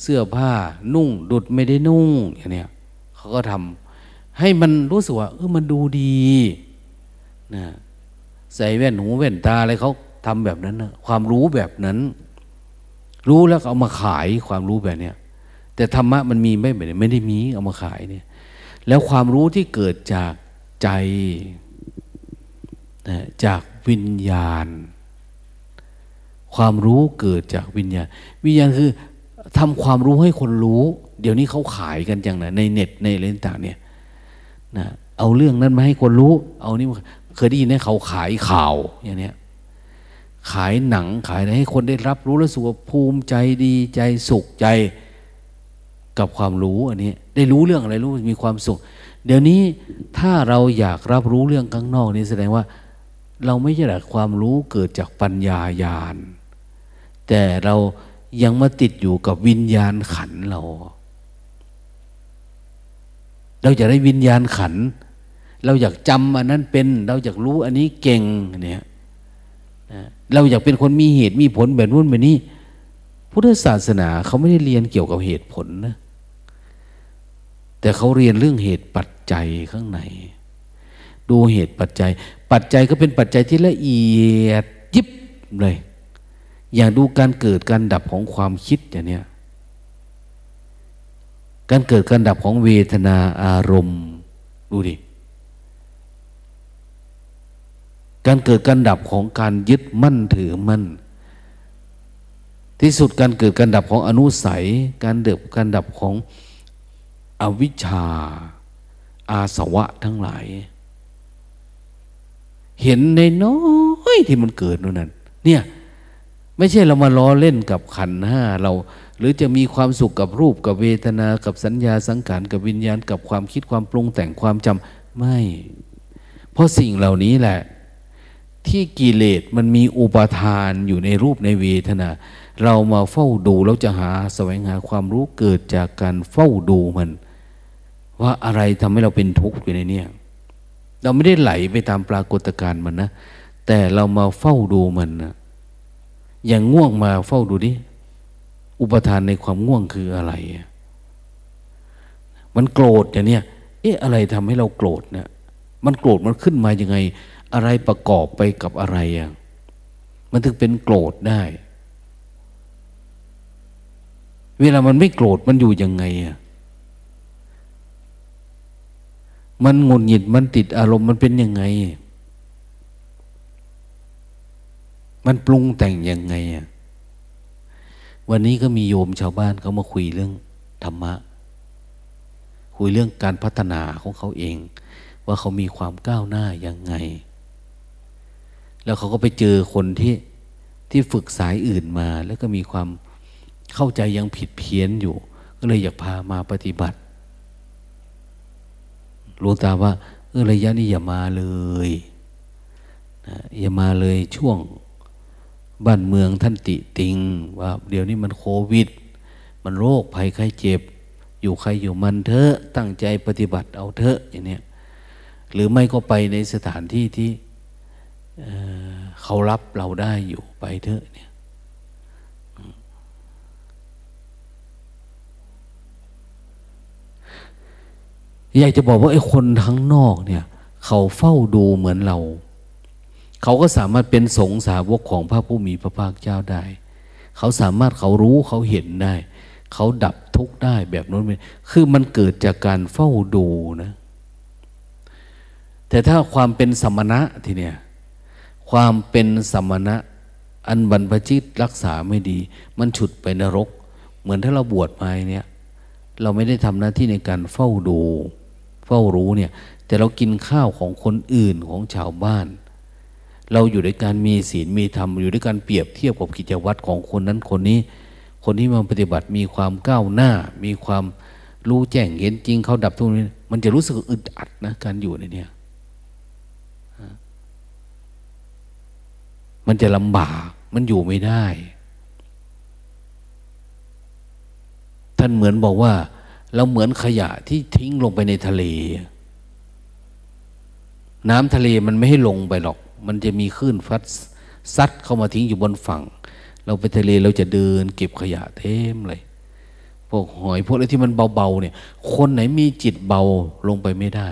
เสื้อผ้านุ่ง ดุดไม่ได้นุ่งอย่างเนี้ยเขาก็ทำให้มันรู้สึกว่าเออมันดูดีนะใส่แว่นหูแว่นตาอะไรเขา ทำแบบนั้นนะความรู้แบบนั้น รู้แล้วเอามาขายความรู้แบบเนี้ยแต่ธรรมะมันมีไม่แบบนี้ไม่ได้มีเอามาขายเนี่ย แล้วความรู้ที่เกิดจากใจนะจากวิญญาณ ความรู้เกิดจากวิญญาณ วิญญาณคือทำความรู้ให้คนรู้ เดี๋ยวนี้เขาขายกันอย่างไรในเน็ตในอะไรต่างเนี่ยนะเอาเรื่องนั้นมาให้คนรู้ เอานี่เคยได้ยินไหมเขาขายข่าวอย่างเนี้ย ขายหนังขายอะไรให้คนได้รับรู้และสุขภูมิใจดีใจสุขใจกับความรู้อันนี้ ได้รู้เรื่องอะไรรู้มีความสุข เดี๋ยวนี้ถ้าเราอยากรับรู้เรื่องข้างนอกนี่แสดงว่า เราไม่ใช่แต่ความรู้เกิดจากปัญญาญาณ แต่เรายังมาติดอยู่กับวิญญาณขันเรา เราจะได้วิญญาณขัน เราอยากจำอันนั้นเป็น เราอยากรู้อันนี้เก่งเนี่ย เราอยากเป็นคนมีเหตุมีผลแบบนู้นแบบนี้ พุทธศาสนาเขาไม่ได้เรียนเกี่ยวกับเหตุผลนะ แต่เขาเรียนเรื่องเหตุปัจจัยข้างใน ดูเหตุปัจจัย ปัจจัยก็เป็นปัจจัยที่ละเอียดยิบเลย อย่างดูการเกิดการดับของความคิดอย่างเนี้ยการเกิดการดับของเวทนาอารมณ์ ดูดิ การเกิดการดับของการยึดมั่นถือมั่น ที่สุดการเกิดการดับของอนุสัย การเดือบการดับของอวิชชา อาสวะทั้งหลาย เห็นในน้อยที่มันเกิดนู่นนั่นเนี่ยไม่ใช่เรามาล้อเล่นกับขันห้าเรา หรือจะมีความสุขกับรูปกับเวทนากับสัญญาสังขารกับวิญญาณกับความคิดความปรุงแต่งความจำไม่ เพราะสิ่งเหล่านี้แหละ ที่กิเลสมันมีอุปทานอยู่ในรูปในเวทนา เรามาเฝ้าดูแล้วจะหาแสวงหาความรู้เกิดจากการเฝ้าดูมัน ว่าอะไรทำให้เราเป็นทุกข์อยู่ในเนี้เราไม่ได้ไหลไปตามปรากฏการณ์มันนะแต่เรามาเฝ้าดูมันนะอย่างง่วงมาเฝ้าดูดิอุปทานในความง่วงคืออะไร มันโกรธอย่างเนี้ยเอ๊ะอะไรทำให้เราโกรธเนี่ยมันโกรธมันขึ้นมายังไง อะไรประกอบไปกับอะไรอะมันถึงเป็นโกรธได้ เวลามันไม่โกรธมันอยู่ยังไงอะมันงุนหงิดมันติดอารมณ์มันเป็นยังไง มันปรุงแต่งยังไงอะวันนี้ก็มีโยมชาวบ้านเขามาคุยเรื่องธรรมะ คุยเรื่องการพัฒนาของเขาเอง ว่าเขามีความก้าวหน้ายังไง แล้วเขาก็ไปเจอคนที่ที่ฝึกสายอื่นมา แล้วก็มีความเข้าใจยังผิดเพี้ยนอยู่ ก็เลยอยากพามาปฏิบัติรู้ตาว่าเออระยะนี้อย่ามาเลยนะอย่ามาเลยช่วงบ้านเมืองท่านติติง ว่า เดี๋ยวนี้มันโควิด มันโรคภัยไข้เจ็บ อยู่ใครอยู่มันเถอะตั้งใจปฏิบัติเอาเถอะอย่างนี้หรือไม่ก็ไปในสถานที่ที่ เขารับเราได้อยู่ไปเถอะเนี่ยอยากจะบอกว่าไอ้คนทั้งนอกเนี่ย เขาเฝ้าดูเหมือนเรา เขาก็สามารถเป็นสงสาวกของพระผู้มีพระภาคเจ้าได้ เขาสามารถเขารู้เขาเห็นได้ เขาดับทุกข์ได้แบบนั้นคือมันเกิดจากการเฝ้าดูนะ แต่ถ้าความเป็นสมณะทีเนี้ย ความเป็นสมณะ อันบรรพจิตรักษาไม่ดี มันฉุดไปนรก เหมือนถ้าเราบวชมาเนี่ย เราไม่ได้ทำหน้าที่ในการเฝ้าดู เฝ้ารู้เนี่ย แต่เรากินข้าวของคนอื่นของชาวบ้าน เราอยู่ในการมีศีลมีธรรมอยู่ด้วยการเปรียบเทียบกับกิจวัตรของคนนั้นคนนี้ คนที่มาปฏิบัติมีความก้าวหน้า มีความรู้แจ้งเห็นจริงเขาดับทุกนี้ มันจะรู้สึกอึดอัดนะการอยู่ในนี้ มันจะลำบาก มันอยู่ไม่ได้ ท่านเหมือนบอกว่า เราเหมือนขยะที่ทิ้งลงไปในทะเล น้ำทะเลมันไม่ให้ลงไปหรอก มันจะมีคลื่นฟัดซัดเข้ามาทิ้งอยู่บนฝั่ง เราไปทะเลเราจะเดิน เก็บขยะเต็มเลย พวกหอยพวกอะไรที่มันเบาๆเนี่ย คนไหนมีจิตเบาลงไปไม่ได้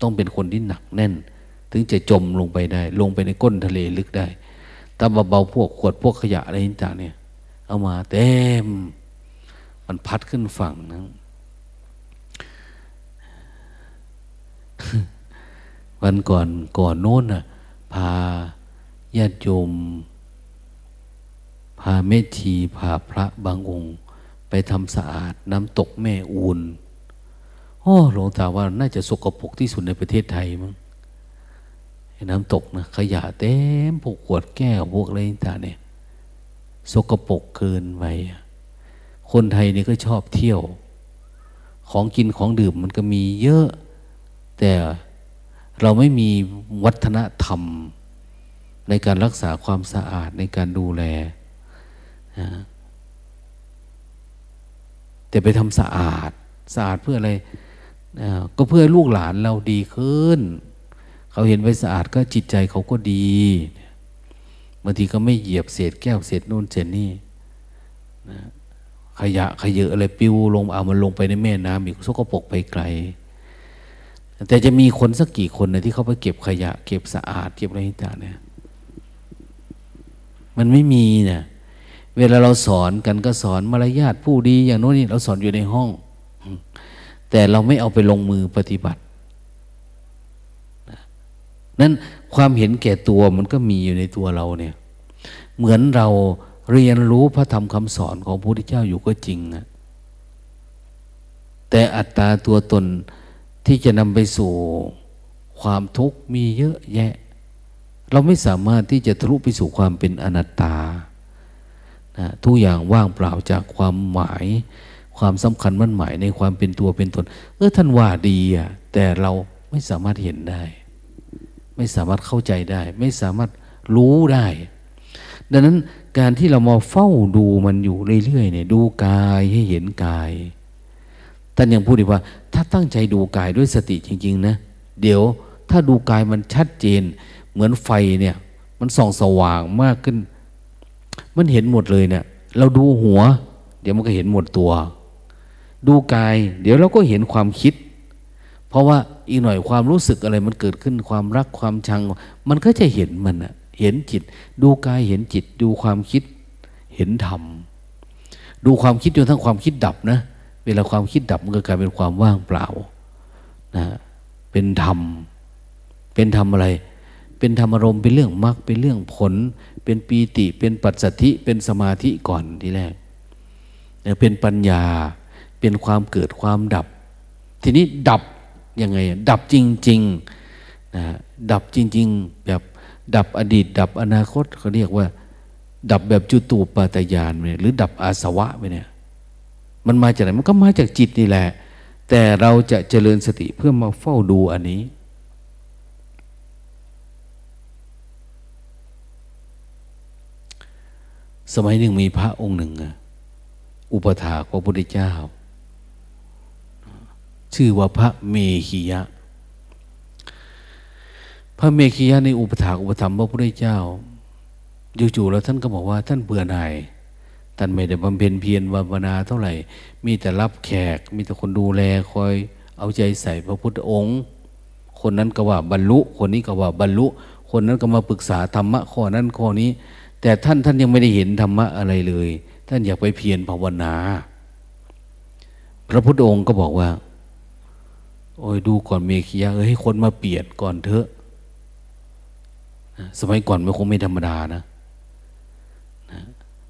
ต้องเป็นคนที่หนักแน่น ถึงจะจมลงไปได้ ลงไปในก้นทะเลลึกได้ถ้าเบาๆพวกขวดพวกขยะอะไรต่างเนี่ย เอามาเต็ม มันพัดขึ้นฝั่งนะวันก่อนก่อนโน้นน่ะ พาญาติโยม พาเมธีพาพระบางองค์ ไปทำสะอาดน้ำตกแม่อูนโอ้หลวงตาว่าน่าจะสกปรกที่สุดในประเทศไทยมั้ง น้ำตกนะขยะเต็มพวกขวดแก้วพวกอะไรต่างเนี่ยสกปรกเกินไปคนไทยนี่ก็ชอบเที่ยว ของกินของดื่มมันก็มีเยอะ แต่เราไม่มีวัฒนธรรม ในการรักษาความสะอาดในการดูแล แต่ไปทำสะอาด สะอาดเพื่ออะไร ก็เพื่อลูกหลานเราดีขึ้น เขาเห็นไว้สะอาดก็จิตใจเขาก็ดีบางทีก็ไม่เหยียบเศษแก้วเศษนู่นเศษนี่ขยะขยะอะไรปิวลงเอามันลงไปในแม่น้ำอีกสกปรกไปไกล แต่จะมีคนสักกี่คนนะที่เขาไปเก็บขยะ เก็บสะอาด เก็บอะไรต่างเนี่ยมันไม่มีเนี่ยเวลาเราสอนกันก็สอนมารยาทผู้ดีอย่างโน้นนี่เราสอนอยู่ในห้อง แต่เราไม่เอาไปลงมือปฏิบัติ นั้นความเห็นแก่ตัวมันก็มีอยู่ในตัวเราเนี่ย เหมือนเราเรียนรู้พระธรรมคำสอนของพระพุทธเจ้าอยู่ก็จริงนะแต่อัตตาตัวตนที่จะนำไปสู่ความทุกข์มีเยอะแยะ เราไม่สามารถที่จะทะลุไปสู่ความเป็นอนัตตานะทุกอย่างว่างเปล่าจากความหมาย ความสำคัญมั่นหมายในความเป็นตัวเป็นตน เออท่านว่าดีอะแต่เราไม่สามารถเห็นได้ ไม่สามารถเข้าใจได้ ไม่สามารถรู้ได้ ดังนั้นการที่เรามาเฝ้าดูมันอยู่เรื่อยๆเนี่ยดูกายให้เห็นกายท่านยังพูดอีกว่า ถ้าตั้งใจดูกายด้วยสติจริง ๆ นะ เดี๋ยวถ้าดูกายมันชัดเจน เหมือนไฟเนี่ย มันส่องสว่างมากขึ้น มันเห็นหมดเลยเนี่ย เราดูหัว เดี๋ยวมันก็เห็นหมดตัว ดูกาย เดี๋ยวเราก็เห็นความคิด ราะว่าอีกหน่อยความรู้สึกอะไรมันเกิดขึ้นความรักความชัง มันก็จะเห็นมันอะเห็นจิต ดูกายเห็นจิต ดูความคิดเห็นธรรมดูความคิดจนทั้งความคิดดับนะเวลาความคิดดับมันก็กลายเป็นความว่างเปล่านะเป็นธรรม เป็นธรรมอะไร เป็นธรรมอารมณ์เป็นเรื่องมรรคเป็นเรื่องผล เป็นปีติ เป็นปัจสัทธิเป็นสมาธิก่อนที่แรกเป็นปัญญาเป็นความเกิดความดับ ทีนี้ดับ ยังไง ดับจริงๆนะดับจริง ๆ แบบดับอดีต ดับอนาคตเขาเรียกว่า ดับแบบจุตูปาตยานเนี่ยหรือดับอาสวะไปเนี่ยมันมาจากไหนมันก็มาจากจิตนี่แหละ แต่เราจะเจริญสติเพื่อมาเฝ้าดูอันนี้สมัยหนึ่งมีพระองค์หนึ่งอุปถาพระพุทธเจ้า ชื่อว่าพระเมขียะ พระเมขียะในอุปถาอุปธรรมพระพุทธเจ้าอยู่ๆแล้วท่านก็บอกว่าท่านเบื่อหน่ายท่านไม่ได้บำเพ็ญเพียรวาวนาเท่าไหร่ มีแต่รับแขก มีแต่คนดูแลคอย เอาใจใส่พระพุทธองค์ คนนั้นก็ว่าบรรลุ คนนี้ก็ว่าบรรลุ คนนั้นก็มาปรึกษาธรรมะข้อนั้นข้อนี้ แต่ท่านท่านยังไม่ได้เห็นธรรมะอะไรเลย ท่านอยากไปเพียรภาวนา พระพุทธองค์ก็บอกว่า โอ้ยดูก่อนเมขียเอ้ยให้คนมาเปลี่ยนก่อนเถอะสมัยก่อนมันคงไม่ธรรมดานะ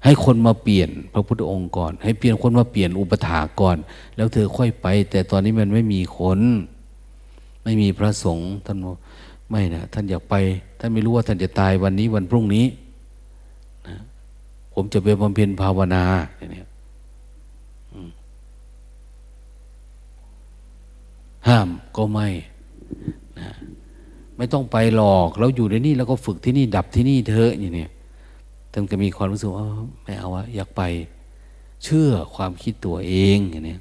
ให้คนมาเปลี่ยนพระพุทธองค์ก่อน ให้เปลี่ยนคนมาเปลี่ยนอุปถาก่อน แล้วเธอค่อยไป แต่ตอนนี้มันไม่มีคน ไม่มีพระสงฆ์ท่านไม่นะท่านอยากไป ท่านไม่รู้ว่าท่านจะตายวันนี้วันพรุ่งนี้นะผมจะไปบำเพ็ญภาวนาเนี่ย ห้ามก็ไม่นะไม่ต้องไปหลอก เราอยู่ในนี่แล้วก็ฝึกที่นี่ดับที่นี่เถอะอย่างนี้ท่านก็มีความรู้สึกว่าไม่เอาวะอยากไป เชื่อความคิดตัวเองอย่างนี้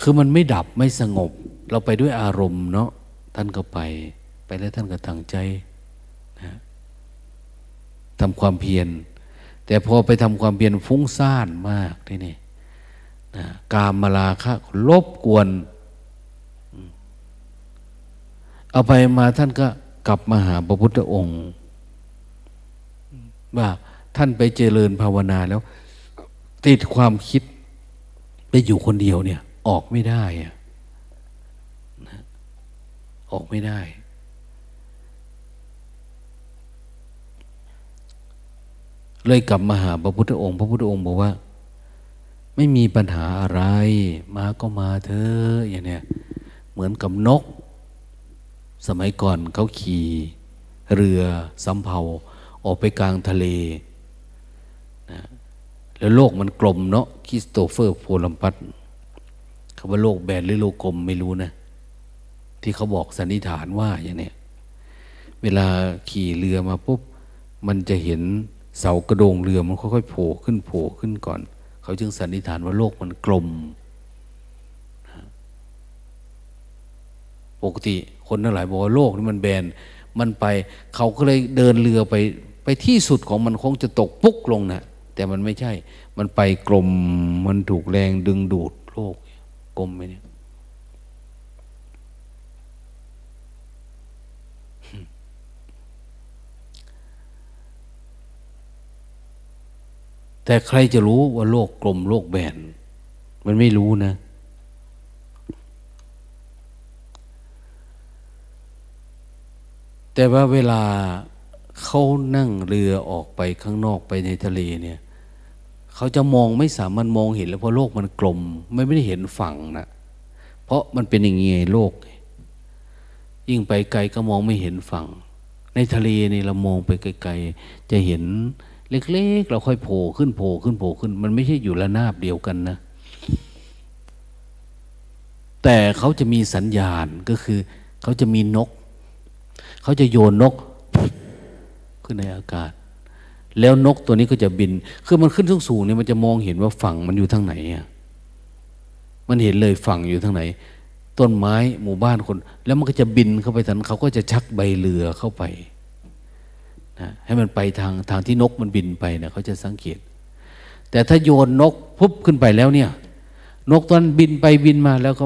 คือมันไม่ดับไม่สงบ เราไปด้วยอารมณ์เนาะท่านก็ไป ไปแล้วท่านก็ตั้งใจนะทำความเพียร แต่พอไปทำความเพียรฟุ้งซ่านมากนี่นี่นะกามมาลาคะลบกวน เอาไปมาท่านก็กลับมาหาพระพุทธองค์ ว่าท่านไปเจริญภาวนาแล้ว ติดความคิดไปอยู่คนเดียวเนี่ย ออกไม่ได้อะออกไม่ได้ เลยกลับมาหาพระพุทธองค์ พระพุทธองค์บอกว่า ไม่มีปัญหาอะไร มาก็มาเถอะอย่างเนี้ยเหมือนกับนก สมัยก่อนเขาขี่เรือสำเภาออกไปกลางทะเลนะแล้วโลกมันกลมเนาะคริสโตเฟอร์โพลัมปัสคำว่าโลกแบนหรือโลกกลมไม่รู้นะที่เขาบอกสันนิษฐานว่าอย่างนี้เวลาขี่เรือมาปุ๊บมันจะเห็นเสากระโดงเรือมันค่อยๆโผล่ขึ้นโผล่ขึ้นก่อน เขาจึงสันนิษฐานว่าโลกมันกลมปกติ คนทั้งหลายบอกว่าโลกนี่มันแบนมันไป เขาก็เลยเดินเรือไปไปที่สุดของมันคงจะตกปุ๊กลงนะแต่มันไม่ใช่ มันไปกลมมันถูกแรงดึงดูดโลกกลมไปเนี่ยแต่ใครจะรู้ว่าโลกกลมโลกแบน มันไม่รู้นะ แต่ว่าเวลาเขานั่งเรือออกไปข้างนอกไปในทะเลเนี่ยเขาจะมองไม่สามารถมองเห็นแล้วเพราะโลกมันกลม ไม่ไม่ได้เห็นฝั่งนะเพราะมันเป็นอย่างงี้โลก ยิ่งไปไกลก็มองไม่เห็นฝั่ง ในทะเลนี่เรามองไปไกลๆจะเห็นเล็กๆ เราค่อยโผล่ขึ้นโผล่ขึ้นโผล่ขึ้น มันไม่ใช่อยู่ระนาบเดียวกันนะแต่เขาจะมีสัญญาณก็คือ เขาจะมีนก เขาจะโยนนกขึ้นในอากาศ แล้วนกตัวนี้ก็จะบิน คือมันขึ้นสูงๆเนี่ยมันจะมองเห็นว่าฝั่งมันอยู่ทางไหนอะมันเห็นเลยฝั่งอยู่ทางไหน ต้นไม้หมู่บ้านคน แล้วมันก็จะบินเข้าไปทันเขาก็จะชักใบเรือเข้าไปนะให้มันไปทางทางที่นกมันบินไปเนี่ยเขาจะสังเกต แต่ถ้าโยนนกพุบขึ้นไปแล้วเนี่ย นกตอนบินไปบินมาแล้วก็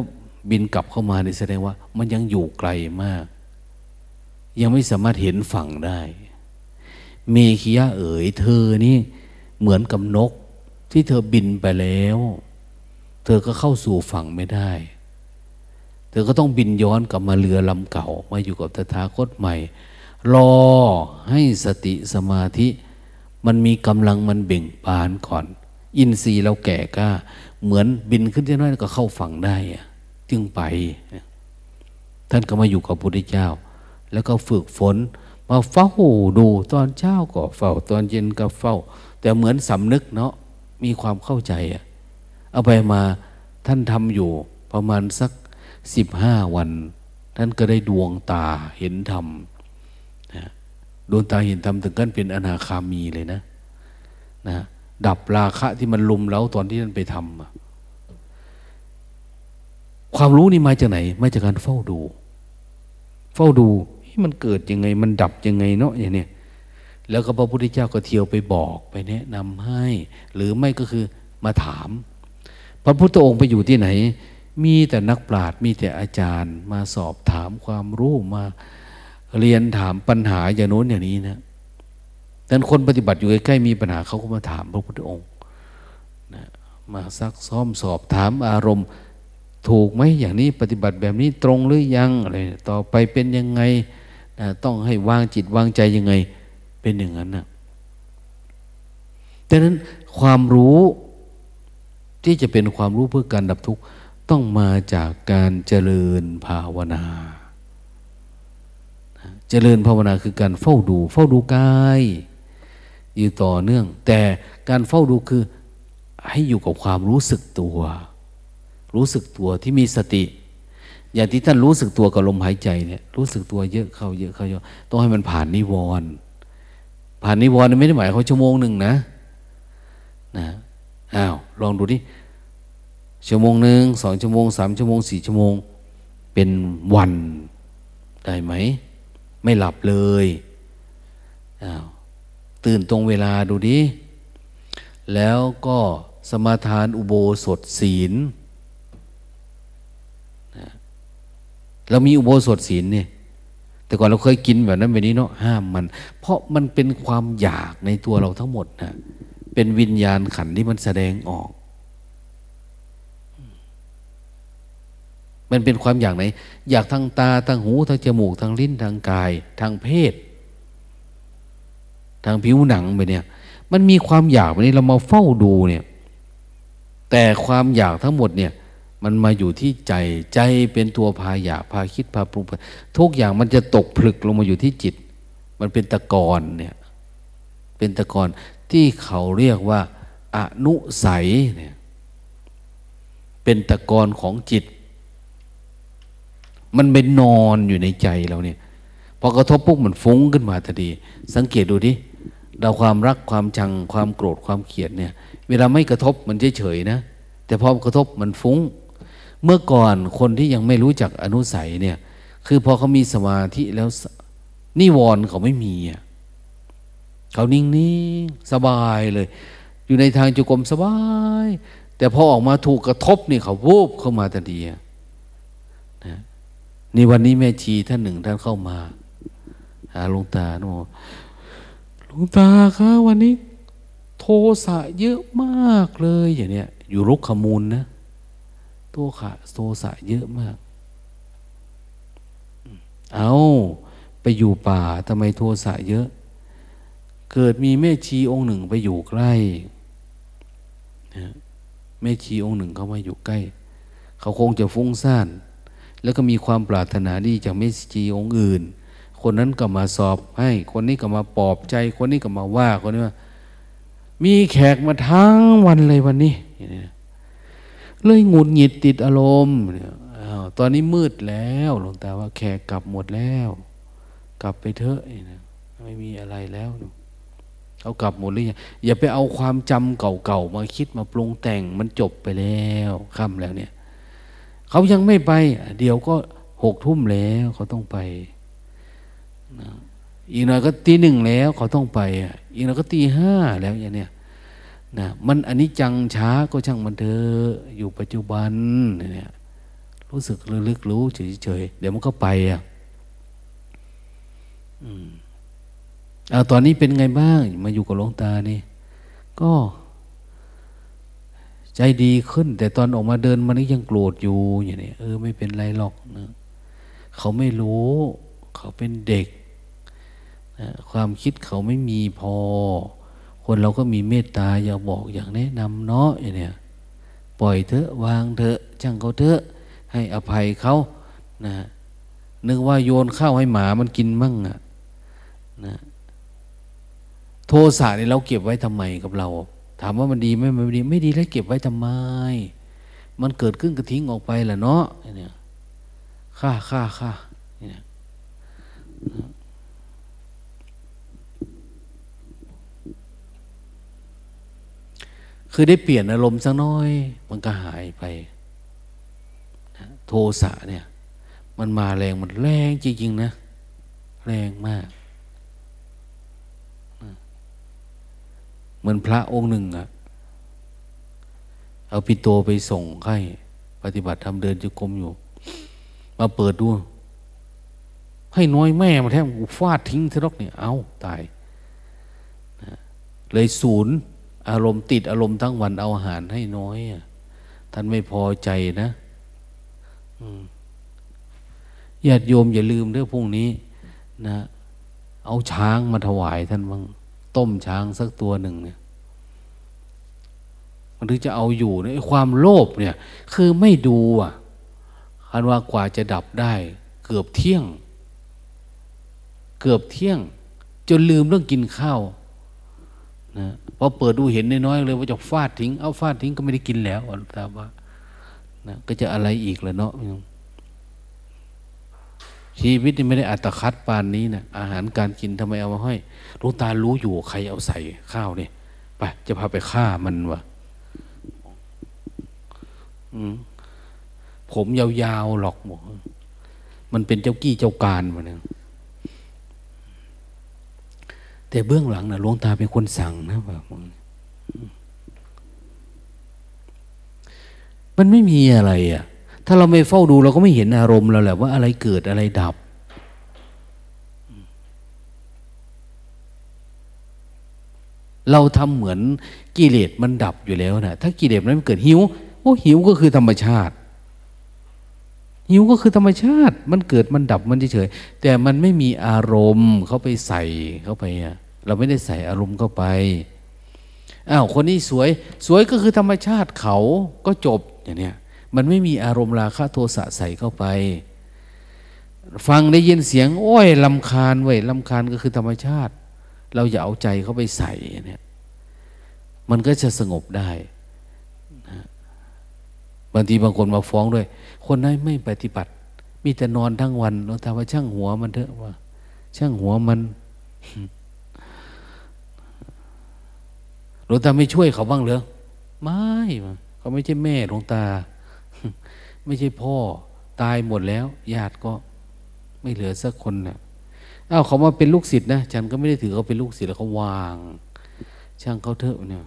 บินกลับเข้ามานี่แสดงว่า มันยังอยู่ไกลมาก ยังไม่สามารถเห็นฝั่งได้ เมขียะเอ๋ยเธอนี่เหมือนกับนกที่เธอบินไปแล้ว เธอก็เข้าสู่ฝั่งไม่ได้ เธอก็ต้องบินย้อนกลับมาเรือลำเก่ามาอยู่กับตถาคตใหม่ รอให้สติสมาธิ มันมีกำลังมันเบ่งบานก่อน อินทรีย์เราแก่กล้าเหมือนบินขึ้นที่น้อยก็เข้าฝั่งได้จึงไป ท่านก็มาอยู่กับพระพุทธเจ้า แล้วก็ฝึกฝน มาเฝ้าดูตอนเช้าก็เฝ้า ตอนเย็นก็เฝ้า แต่เหมือนสำนึกเนาะมีความเข้าใจอะเอาไปมาท่านทำอยู่ประมาณสักสิบห้าวัน ท่านก็ได้ดวงตาเห็นธรรมนะดวงตาเห็นธรรมถึงกันเป็นอนาคามีเลยนะนะดับราคะที่มันลุมเล้าตอนที่ท่านไปทำความรู้นี่มาจากไหน มาจากการเฝ้าดู เฝ้าดู มันเกิดยังไง มันดับยังไงเนาะอย่างนี้แล้วก็พระพุทธเจ้าก็เที่ยวไปบอกไปแนะนำให้ หรือไม่ก็คือมาถาม พระพุทธองค์ไปอยู่ที่ไหน มีแต่นักปราชญ์มีแต่อาจารย์ มาสอบถามความรู้มาเรียนถามปัญหาอย่างโน้นอย่างนี้นะดังนั้นคนปฏิบัติอยู่ใกล้ๆมีปัญหาเขาก็มาถามพระพุทธองค์นะมาซักซ้อมสอบถามอารมณ์ ถูกไหมอย่างนี้ปฏิบัติแบบนี้ตรงหรือยังอะไรต่อไปเป็นยังไง ต้องให้วางจิตวางใจยังไงเป็นอย่างนั้นนะดังนั้นความรู้ที่จะเป็นความรู้เพื่อการดับทุกข์ต้องมาจากการเจริญภาวนาเจริญภาวนาคือการเฝ้าดู เฝ้าดูกายอยู่ต่อเนื่อง แต่การเฝ้าดูคือให้อยู่กับความรู้สึกตัว รู้สึกตัวที่มีสติ อย่างที่ท่านรู้สึกตัวกับลมหายใจเนี่ยรู้สึกตัวเยอะเข้าเยอะเข้าเยอะต้องให้มันผ่านนิวรณ์ผ่านนิวรณ์ไม่ได้หมายเขาชั่วโมงหนึ่งนะนะอ้าวลองดูดิชั่วโมงหนึ่งสองชั่วโมงสามชั่วโมงสี่ชั่วโมง เป็นวันได้ไหม ไม่หลับเลยอ้าวตื่นตรงเวลาดูดิแล้วก็สมาทานอุโบสถศีล เรามีอุโบสถศีลเนี่ยแต่ก่อนเราเคยกินแบบนั้นแบบนี้เนาะห้ามมัน เพราะมันเป็นความอยากในตัวเราทั้งหมดนะเป็นวิญญาณขันที่มันแสดงออก มันเป็นความอยากไหน อยากทางตาทางหูทางจมูกทางลิ้นทางกาย ทางเพศ ทางผิวหนังไปเนี่ย มันมีความอยากไปนี้เรามาเฝ้าดูเนี่ย แต่ความอยากทั้งหมดเนี่ย มันมาอยู่ที่ใจใจเป็นตัวพาอยากพาคิดพาปรุงทุกอย่างมันจะตกผลึกลงมาอยู่ที่จิต มันเป็นตะกอนเนี่ยเป็นตะกอนที่เขาเรียกว่า อนุสัยเนี่ยเป็นตะกอนของจิต มันเป็นนอนอยู่ในใจเราเนี่ยพอกระทบปุ๊บมันฟุ้งขึ้นมาทันทีสังเกตดูดิเราความรักความชังความโกรธความเกลียดเนี่ย เวลาไม่กระทบมันเฉยๆนะ แต่พอกระทบมันฟุง้ง เมื่อก่อนคนที่ยังไม่รู้จักอนุสัยเนี่ย คือพอเขามีสมาธิแล้วนิวรณ์เขาไม่มีอะเขานิ่งๆ สบายเลย อยู่ในทางจุกรมสบาย แต่พอออกมาถูกกระทบนี่เขาวูบเข้ามาทันทีนะนี่วันนี้แม่ชีท่านหนึ่งท่านเข้ามา หาลงตาโนหลวงตาคะวันนี้โทสะเยอะมากเลยอย่างเนี้ยอยู่รุกขมูลนะ โทขะโทสะเยอะมาก เอาไปอยู่ป่าทำไมโทสะเยอะ เกิดมีแม่ชีองค์หนึ่งไปอยู่ใกล้แม่ชีองค์หนึ่งเขามาอยู่ใกล้ เขาคงจะฟุ้งซ่าน แล้วก็มีความปรารถนาดีจากแม่ชีองค์อื่น คนนั้นก็มาสอบให้ คนนี้ก็มาปลอบใจ คนนี้ก็มาว่าคนนี้ว่า มีแขกมาทั้งวันเลยวันนี้ เลยงุดหงิดติดอารมณ์ตอนนี้มืดแล้วหลวงตาว่าแขกกลับหมดแล้ว กลับไปเถอะไม่มีอะไรแล้วเอากลับหมดหรือยังอย่าไปเอาความจำเก่าๆมาคิดมาปรุงแต่งมันจบไปแล้วค่ำแล้วเนี่ยเขายังไม่ไป เดี๋ยวก็หกทุ่มแล้วเขาต้องไปอีกหน่อยก็ตีหนึ่งแล้วเขาต้องไปอีกหน่อยก็ตีห้าแล้วอย่างเนี้ย นะมันอันนี้จังช้าก็ช่างมันเถอะอยู่ปัจจุบันเนี่ยรู้สึกลึกรู้เฉยๆเดี๋ยวมันก็ไปอะอืมเอาตอนนี้เป็นไงบ้าง มาอยู่กับหลวงตานี่ ก็ ใจดีขึ้น แต่ตอนออกมาเดินมันยังโกรธอยู่อย่างนี้เออไม่เป็นไรหรอกนะเขาไม่รู้ เขาเป็นเด็กความคิดเขาไม่มีพอ คนเราก็มีเมตตาอยากบอกอยากแนะนำเนาะอย่างเนี้ยปล่อยเถอะวางเถอะช่างเขาเถอะ ให้อภัยเขานะนึกว่าโยนข้าวให้หมามันกินมั่งอะนะโทสะนี่เราเก็บไว้ทำไมกับเรา ถามว่ามันดีไหมไม่ดี ไม่ดีแล้วเก็บไว้ทำไม มันเกิดขึ้นก็ทิ้งออกไปแหละเนาะเนี่ยค่าค่าค่าเนี่ย คือได้เปลี่ยนอารมณ์สักน้อย มันก็หายไป โทสะเนี่ย มันมาแรงมันแรงจริงๆนะ แรงมากเหมือนพระองค์หนึ่งอะเอาปิโตไปส่งให้ปฏิบัติทำเดินจุกรมอยู่ มาเปิดดู ให้น้อยแม่มาแทบฟาดทิ้งทะลกเนี่ยเอาตาย เลยศูนย์ อารมณ์ติดอารมณ์ทั้งวันเอาอาหารให้น้อยท่านไม่พอใจนะญาติโยมอย่าลืมเรื่องพวกนี้ นะ เอาช้างมาถวายท่านบ้างต้มช้างสักตัวหนึ่งเนี่ยมันถึงจะเอาอยู่นะความโลภเนี่ย คือไม่ดูอะคันว่ากว่าจะดับได้ เกือบเที่ยง เกือบเที่ยง จนลืมเรื่องกินข้าวนะ พอเปิดดูเห็นน้อยๆเลยว่าจะฟาดทิ้ง เอาฟาดทิ้งก็ไม่ได้กินแล้วอันตาว่านะก็จะอะไรอีกละเนาะชีวิตนี่ไม่ได้อัตคัดปานนี้นะอาหารการกินทำไมเอามาให้ลูกตารู้อยู่ใครเอาใส่ข้าวเนี่ยไปจะพาไปฆ่ามันวะผมยาวๆหรอกหมอมันเป็นเจ้ากี้เจ้าการมาเนี่ย แต่เบื้องหลังนะหลวงตาเป็นคนสั่งนะแบบมันไม่มีอะไรอะ่ะ ถ้าเราไม่เฝ้าดูเราก็ไม่เห็นอารมณ์เราแหละว่าอะไรเกิดอะไรดับ เราทำเหมือนกิเลสมันดับอยู่แล้วนะถ้ากิเลสมันเกิดหิวโอ้หิวก็คือธรรมชาติ หิวก็คือธรรมชาติ มันเกิดมันดับมันเฉยแต่มันไม่มีอารมณ์เขาไปใส่เข้าไปอะเราไม่ได้ใส่อารมณ์เข้าไปอ้าวคนนี้สวย สวยก็คือธรรมชาติเขาก็จบอย่างเนี้ยมันไม่มีอารมณ์ราคะโทสะใส่เข้าไป ฟังได้ยินเสียง โอ้ยลำคาญเว้ยลำคาญก็คือธรรมชาติ เราอย่าเอาใจเข้าไปใส่เนี่ยมันก็จะสงบได้ บางทีบางคนมาฟ้องด้วย คนนั้นไม่ปฏิบัติ มีแต่นอนทั้งวันเราถามว่าช่างหัวมันเถอะว่า ช่างหัวมันหลวงตาไม่ช่วยเขาบ้างเหรอไม่เขาไม่ใช่แม่หลวงตา ไม่ใช่พ่อ ตายหมดแล้วญาติก็ไม่เหลือสักคนนะ่ะอ้าวเขามาเป็นลูกศิษย์นะฉันก็ไม่ได้ถือเขาเป็นลูกศิษย์แล้วเขาวาง ช่างเขาเถอะเนี่ย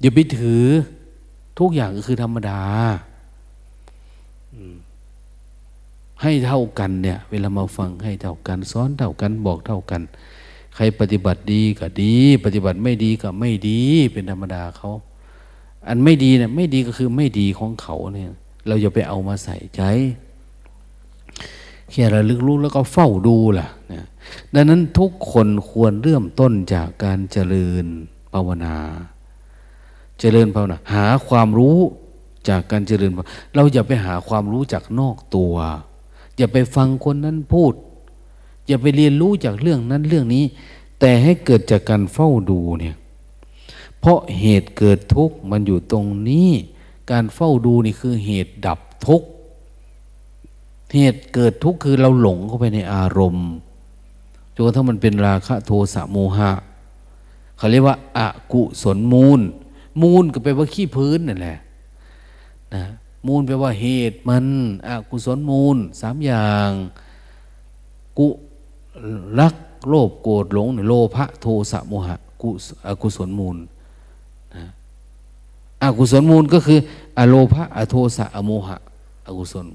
อย่าไปถือ ทุกอย่างก็คือธรรมดาให้เท่ากันเนี่ย เวลามาฟังให้เท่ากันสอนเท่ากันบอกเท่ากัน ใครปฏิบัติดีก็ดี ปฏิบัติไม่ดีก็ไม่ดีเป็นธรรมดาเขาอันไม่ดีเนี่ยไม่ดีก็คือไม่ดีของเขาเนี่ย เราอย่าไปเอามาใส่ใจแค่ระลึกรู้แล้วก็เฝ้าดูล่ะนะดังนั้นทุกคนควรเริ่มต้นจากการเจริญภาวนา เจริญภาวนาหาความรู้จากการเจริญเราอย่าไปหาความรู้จากนอกตัว อย่าไปฟังคนนั้นพูด อย่าไปเรียนรู้จากเรื่องนั้นเรื่องนี้ แต่ให้เกิดจากการเฝ้าดูเนี่ยเพราะเหตุเกิดทุกข์มันอยู่ตรงนี้ การเฝ้าดูนี่คือเหตุดับทุกข์เหตุเกิดทุกข์คือเราหลงเข้าไปในอารมณ์จนกระทั่งมันเป็นราคะโทสะโมหะเขาเรียกว่าอากุศลมูล มูลก็แปลว่าขี้พื้นนั่นแหละนะมูลแปลว่าเหตุมันอกุศลมูลสามอย่าง กุรักโลภโกรธหลงโลภะโทสะโมหะกุอกุศลมูลนะอกุศลมูลก็คือ อโลภะอโทสะอโมหะ อกุศล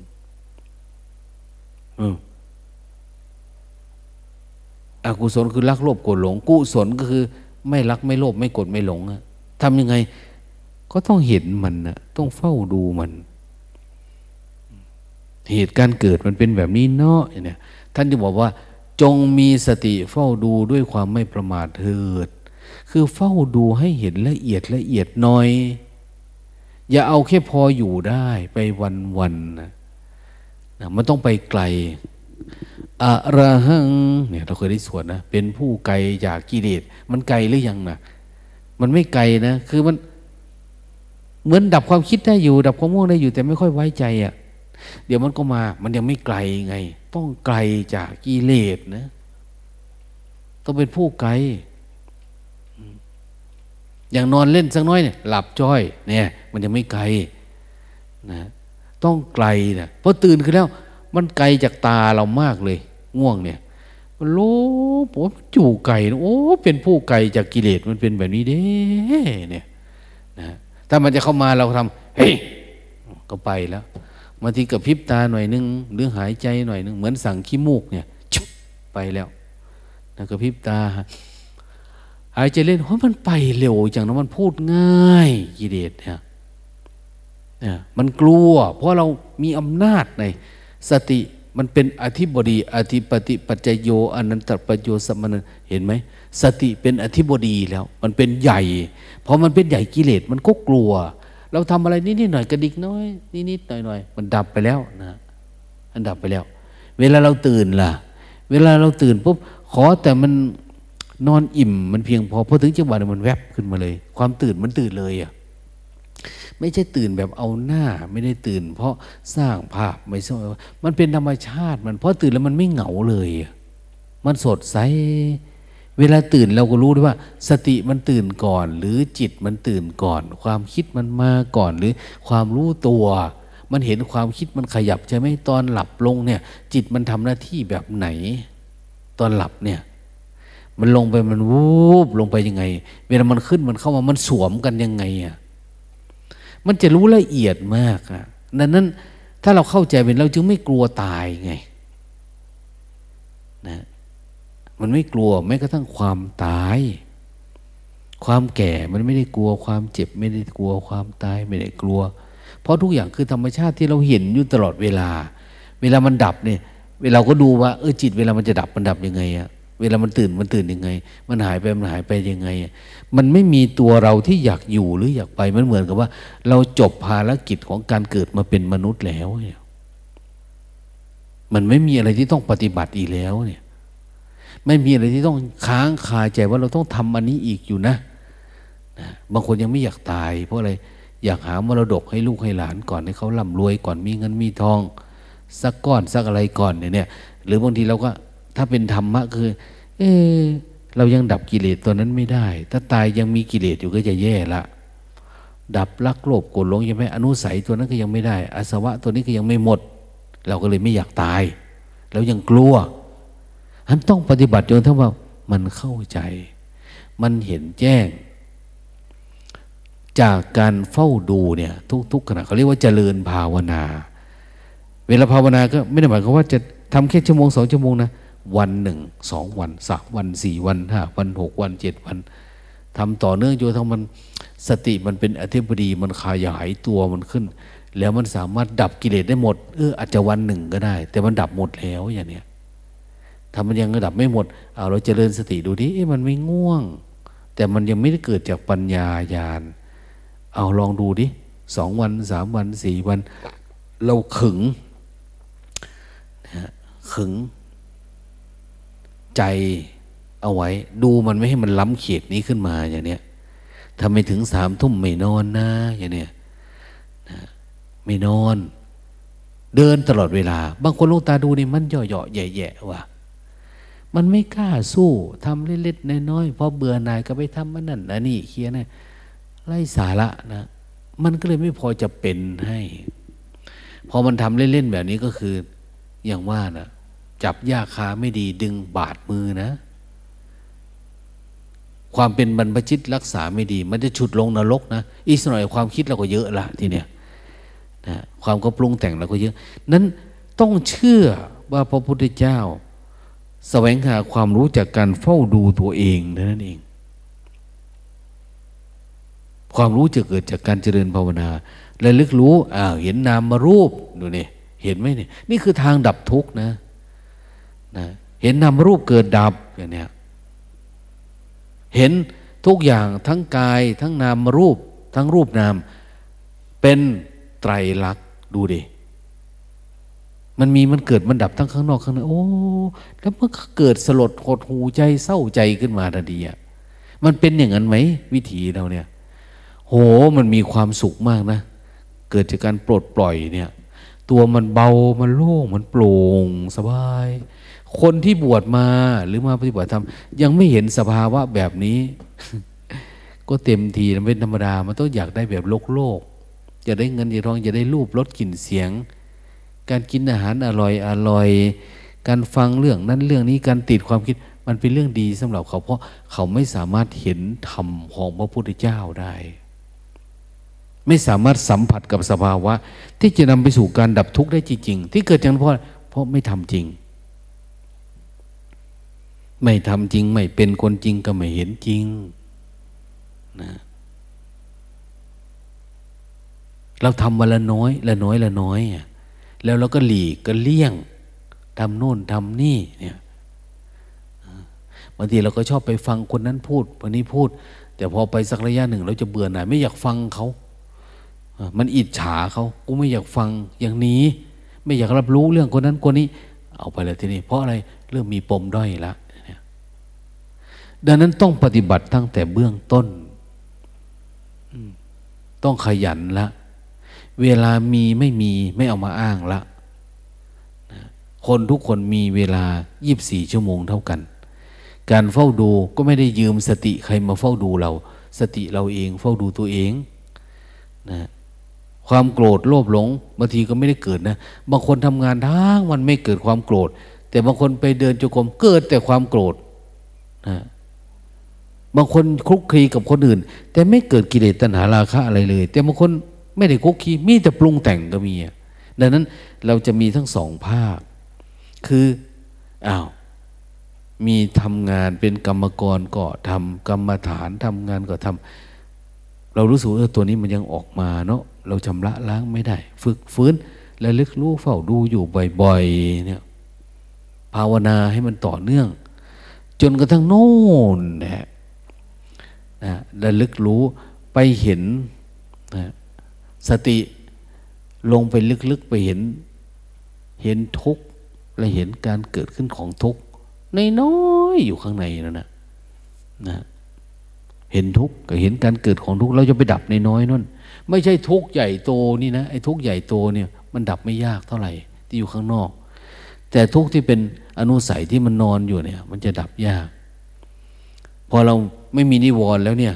อกุศลคือรักโลภโกรธหลง กุศลก็คือ ไม่รักไม่โลภไม่โกรธไม่หลง ทำยังไง ก็ต้องเห็นมันนะต้องเฝ้าดูมัน เหตุการณ์เกิดมันเป็นแบบนี้เนาะเนี่ยท่านจะบอกว่า จงมีสติเฝ้าดูด้วยความไม่ประมาทเถิด คือเฝ้าดูให้เห็นละเอียดละเอียดหน่อย อย่าเอาแค่พออยู่ได้ไปวันวันนะนะมันต้องไปไกลอะระหังเนี่ยเราเคยได้สวดนะ เป็นผู้ไกลจากกิเลสมันไกลหรือยังนะ มันไม่ไกลนะ คือมันเหมือนดับความคิดได้อยู่ ดับความง่วงได้อยู่ แต่ไม่ค่อยไว้ใจอะ่ะ เดี๋ยวมันก็มา มันยังไม่ไกลไง ต้องไกลจากกิเลสนะ ต้องเป็นผู้ไกล อย่างนอนเล่นสักน้อยเนี่ยหลับจ้อย เนี่ย มันยังไม่ไกลนะต้องไกลนะเพราะตื่นขึ้นแล้ว มันไกลจากตาเรามากเลย ง่วงเนี่ย มันโลผมจู่ไกลโอ้เป็นผู้ไกลจากกิเลสมันเป็นแบบนี้เด้เนี่ยนะถ้ามันจะเข้ามาเราทำเฮ้ยก็ไปแล้วบางทีกับพริบตาหน่อยนึง หรือหายใจหน่อยนึง เหมือนสั่งขี้มูกเนี่ยชุบไปแล้วนะกับพริบตา หายใจเล่นเพราะมันไปเร็วจังนะมันพูดง่ายกิเลสเนี่ยมันกลัว เพราะเรามีอำนาจในสติ มันเป็นอธิบดีอธิปติปัจจโยอนันตปัจโยสมนันเห็นไหมสติเป็นอธิบดีแล้ว มันเป็นใหญ่พอมันเป็นใหญ่กิเลสมันก็กลัว เราทำอะไรนิดๆหน่อยกระดิกน้อยนิดๆหน่อยๆมันดับไปแล้วนะมันดับไปแล้ว เวลาเราตื่นล่ะ เวลาเราตื่นปุ๊บขอแต่มันนอนอิ่มมันเพียงพอพอถึงจังหวะมันแวบขึ้นมาเลย ความตื่นมันตื่นเลยอะ ไม่ใช่ตื่นแบบเอาหน้า ไม่ได้ตื่น เพราะสร้างภาพไม่ใช่มันเป็นธรรมชาติมันเพราะตื่นแล้วมันไม่เหงาเลย มันสดใสเวลาตื่นเราก็รู้ด้วยว่า สติมันตื่นก่อน หรือจิตมันตื่นก่อน ความคิดมันมาก่อน หรือความรู้ตัว มันเห็นความคิดมันขยับใช่ไหมตอนหลับลงเนี่ย จิตมันทำหน้าที่แบบไหน ตอนหลับเนี่ย มันลงไปมันวูบลงไปยังไง เวลามันขึ้นมันเข้ามามันสวมกันยังไงอะ มันจะรู้ละเอียดมากอะดังนั้น ถ้าเราเข้าใจเป็นเราจึงไม่กลัวตายไงนะมันไม่กลัวแม้กระทั่งความตาย ความแก่มันไม่ได้กลัวความเจ็บ ไม่ได้กลัวความตายไม่ได้กลัว เพราะทุกอย่างคือธรรมชาติที่เราเห็นอยู่ตลอดเวลา เวลามันดับเนี่ย เวลาก็ดูว่าเออจิตเวลามันจะดับมันดับยังไงอะ เวลามันตื่นมันตื่นยังไง มันหายไปมันหายไปยังไง มันไม่มีตัวเราที่อยากอยู่หรืออยากไปมันเหมือนกับว่า เราจบภารกิจของการเกิดมาเป็นมนุษย์แล้วเนี่ยมันไม่มีอะไรที่ต้องปฏิบัติอีกแล้วเนี่ย ไม่มีอะไรที่ต้องค้างคาใจว่าเราต้องทำอันนี้อีกอยู่นะนะบางคนยังไม่อยากตาย เพราะอะไรอยากหามรดกให้ลูกให้หลานก่อนให้เขาร่ำรวยก่อนมีเงินมีทอง สักก้อนสักอะไรก่อนเนี่ยหรือบางทีเราก็ ถ้าเป็นธรรมะคือ เออเรายังดับกิเลสตัวนั้นไม่ได้ ถ้าตายยังมีกิเลสอยู่ก็จะแย่ละ ดับรักโลภโกรธหลงยังไม่อนุสัยตัวนั้นก็ยังไม่ได้ อาสวะตัวนี้ก็ยังไม่หมด เราก็เลยไม่อยากตาย แล้วยังกลัวฉันต้องปฏิบัติจนทั้งว่ามันเข้าใจ มันเห็นแจ้ง จากการเฝ้าดูเนี่ย ทุกๆขณะเขาเรียกว่าเจริญภาวนา เวลาภาวนาก็ไม่ได้หมายความว่าจะทำแค่ชั่วโมงสองชั่วโมงนะ วันหนึ่งสองวันสามวันสี่วันห้าวันหกวันเจ็ดวันทำต่อเนื่องจนทั้งมันสติมันเป็นอธิบดีมันขยายตัวมันขึ้น แล้วมันสามารถดับกิเลสได้หมดเอออาจจะวันหนึ่งก็ได้ แต่มันดับหมดแล้วอย่างเนี้ยถ้ามันยังดับไม่หมดเอาเราจเจริญสติดูดิเอ๊ะมันไม่ง่วง แต่มันยังไม่ได้เกิดจากปัญญาญาณเอาลองดูดิสองวันสามวันสี่วัน เราขึงนะขึง ใจเอาไว้ ดูมันไม่ให้มันล้ำเขตนี้ขึ้นมาอย่างเนี้ยทำไมถึงสามทุ่มไม่นอนนะอย่างเนี้ยนะไม่นอน เดินตลอดเวลา บางคนลูกตาดูนี่มันย่อๆแย่ๆว่ะมันไม่กล้าสู้ทำเล็กๆน้อยๆพอเบื่อหน่ายก็ไปทำมันนั่นนะนี่เคียนะไล่สาระนะ มันก็เลยไม่พอจะเป็นให้ พอมันทำเล่นๆแบบนี้ก็คืออย่างว่านะ จับยาคาไม่ดีดึงบาดมือนะ ความเป็นบรรพชิตรักษาไม่ดี มันจะฉุดลงนรกนะ อีกหน่อยความคิดเราก็เยอะละทีเนี้ยนะความก็ปรุงแต่งเราก็เยอะ นั้นต้องเชื่อว่าพระพุทธเจ้าแสวงหาความรู้จากการเฝ้าดูตัวเองนั่นเอง ความรู้จะเกิดจากการเจริญภาวนาและลึกรู้อ้าวเห็นนามมารูปดูนี่เห็นไหมเนี่ยนี่คือทางดับทุกข์นะ นะเห็นนามรูปเกิดดับอย่างเนี้ยเห็นทุกอย่างทั้งกายทั้งนามรูป ทั้งรูปนาม เป็นไตรลักษณ์ดูดิมันมีมันเกิดมันดับทั้งข้างนอกข้างในโอ้แล้วเมันเกิดสลดหดหูใจเศร้าใจขึ้นมาทันทีอะมันเป็นอย่างนั้นไหมวิถีเราเนี่ย โหมันมีความสุขมากนะ เกิดจากการปลดปล่อยเนี่ย ตัวมันเบามันโล่งมันโปร่งสบาย คนที่บวชมาหรือมาปฏิบัติธรรมยังไม่เห็นสภาวะแบบนี้ ก็เต็มทีมันเป็นธรรมดา มันต้องอยากได้แบบโลกโลกจะได้เงินจะทองจะได้รูปรสกลิ่นเสียง การกินอาหารอร่อยอร่อย การฟังเรื่องนั้นเรื่องนี้การติดความคิดมันเป็นเรื่องดีสำหรับเขา เพราะเขาไม่สามารถเห็นธรรมของพระพุทธเจ้าได้ ไม่สามารถสัมผัสกับสภาวะ ที่จะนำไปสู่การดับทุกข์ได้จริงๆที่เกิดจากเพราะเพราะไม่ทำจริง ไม่ทำจริง ไม่เป็นคนจริงก็ไม่เห็นจริงนะเราทำวันละน้อย ละน้อยละน้อยแล้วเราก็หลีกก็เลี่ยงทำโน่นทำนี่เนี่ยบางทีเราก็ชอบไปฟังคนนั้นพูดคนนี้พูด แต่พอไปสักระยะหนึ่ง เราจะเบื่อหน่ายไม่อยากฟังเขา มันอิจฉาเขากูไม่อยากฟังอย่างนี้ ไม่อยากรับรู้เรื่องคนนั้นคนนี้ เอาไปเลยทีนี้เพราะอะไรเรื่องมีปมด้อยละ ดังนั้นต้องปฏิบัติตั้งแต่เบื้องต้น ต้องขยันละ เวลามีไม่มีไม่เอามาอ้างละ คนทุกคนมีเวลายีบสี่ชั่วโมงเท่ากัน การเฝ้าดูก็ไม่ได้ยืมสติใครมาเฝ้าดูเรา สติเราเองเฝ้าดูตัวเองนะความโกรธโลภหลงบางทีก็ไม่ได้เกิดนะ บางคนทำงานทั้งวันไม่เกิดความโกรธ แต่บางคนไปเดินจงกรมเกิดแต่ความโกรธนะ บางคนคลุกคลีกับคนอื่น แต่ไม่เกิดกิเลสตัณหาราคะอะไรเลย แต่บางคนไม่ได้คลุกคลีมีแต่ปรุงแต่งก็มีดังนั้นเราจะมีทั้งสองภาค คืออ้าวมีทำงานเป็นกรรมกรก็ทำกรรมฐานทำงานก็ทำเรารู้สึกเออตัวนี้มันยังออกมาเนาะเราชำระล้างไม่ได้ ฝึกฟื้นและลึกรู้เฝ้าดูอยู่บ่อยๆเนี่ยภาวนาให้มันต่อเนื่อง จนกระทั่งโน่นเนะนะ ระลึกรู้ไปเห็นนะสติลงไปลึกๆไปเห็น เห็นทุกข์และเห็นการเกิดขึ้นของทุกข์ในน้อยอยู่ข้างในนั่นนะนะเห็นทุกข์ก็เห็นการเกิดของทุกข์เราจะไปดับในน้อยนั่นไม่ใช่ทุกข์ใหญ่โตนี่นะไอ้ทุกข์ใหญ่โตเนี่ยมันดับไม่ยากเท่าไหร่ที่อยู่ข้างนอก แต่ทุกข์ที่เป็นอนุสัยที่มันนอนอยู่เนี่ย มันจะดับยาก พอเรา ไม่มีนิวรณ์แล้วเนี่ย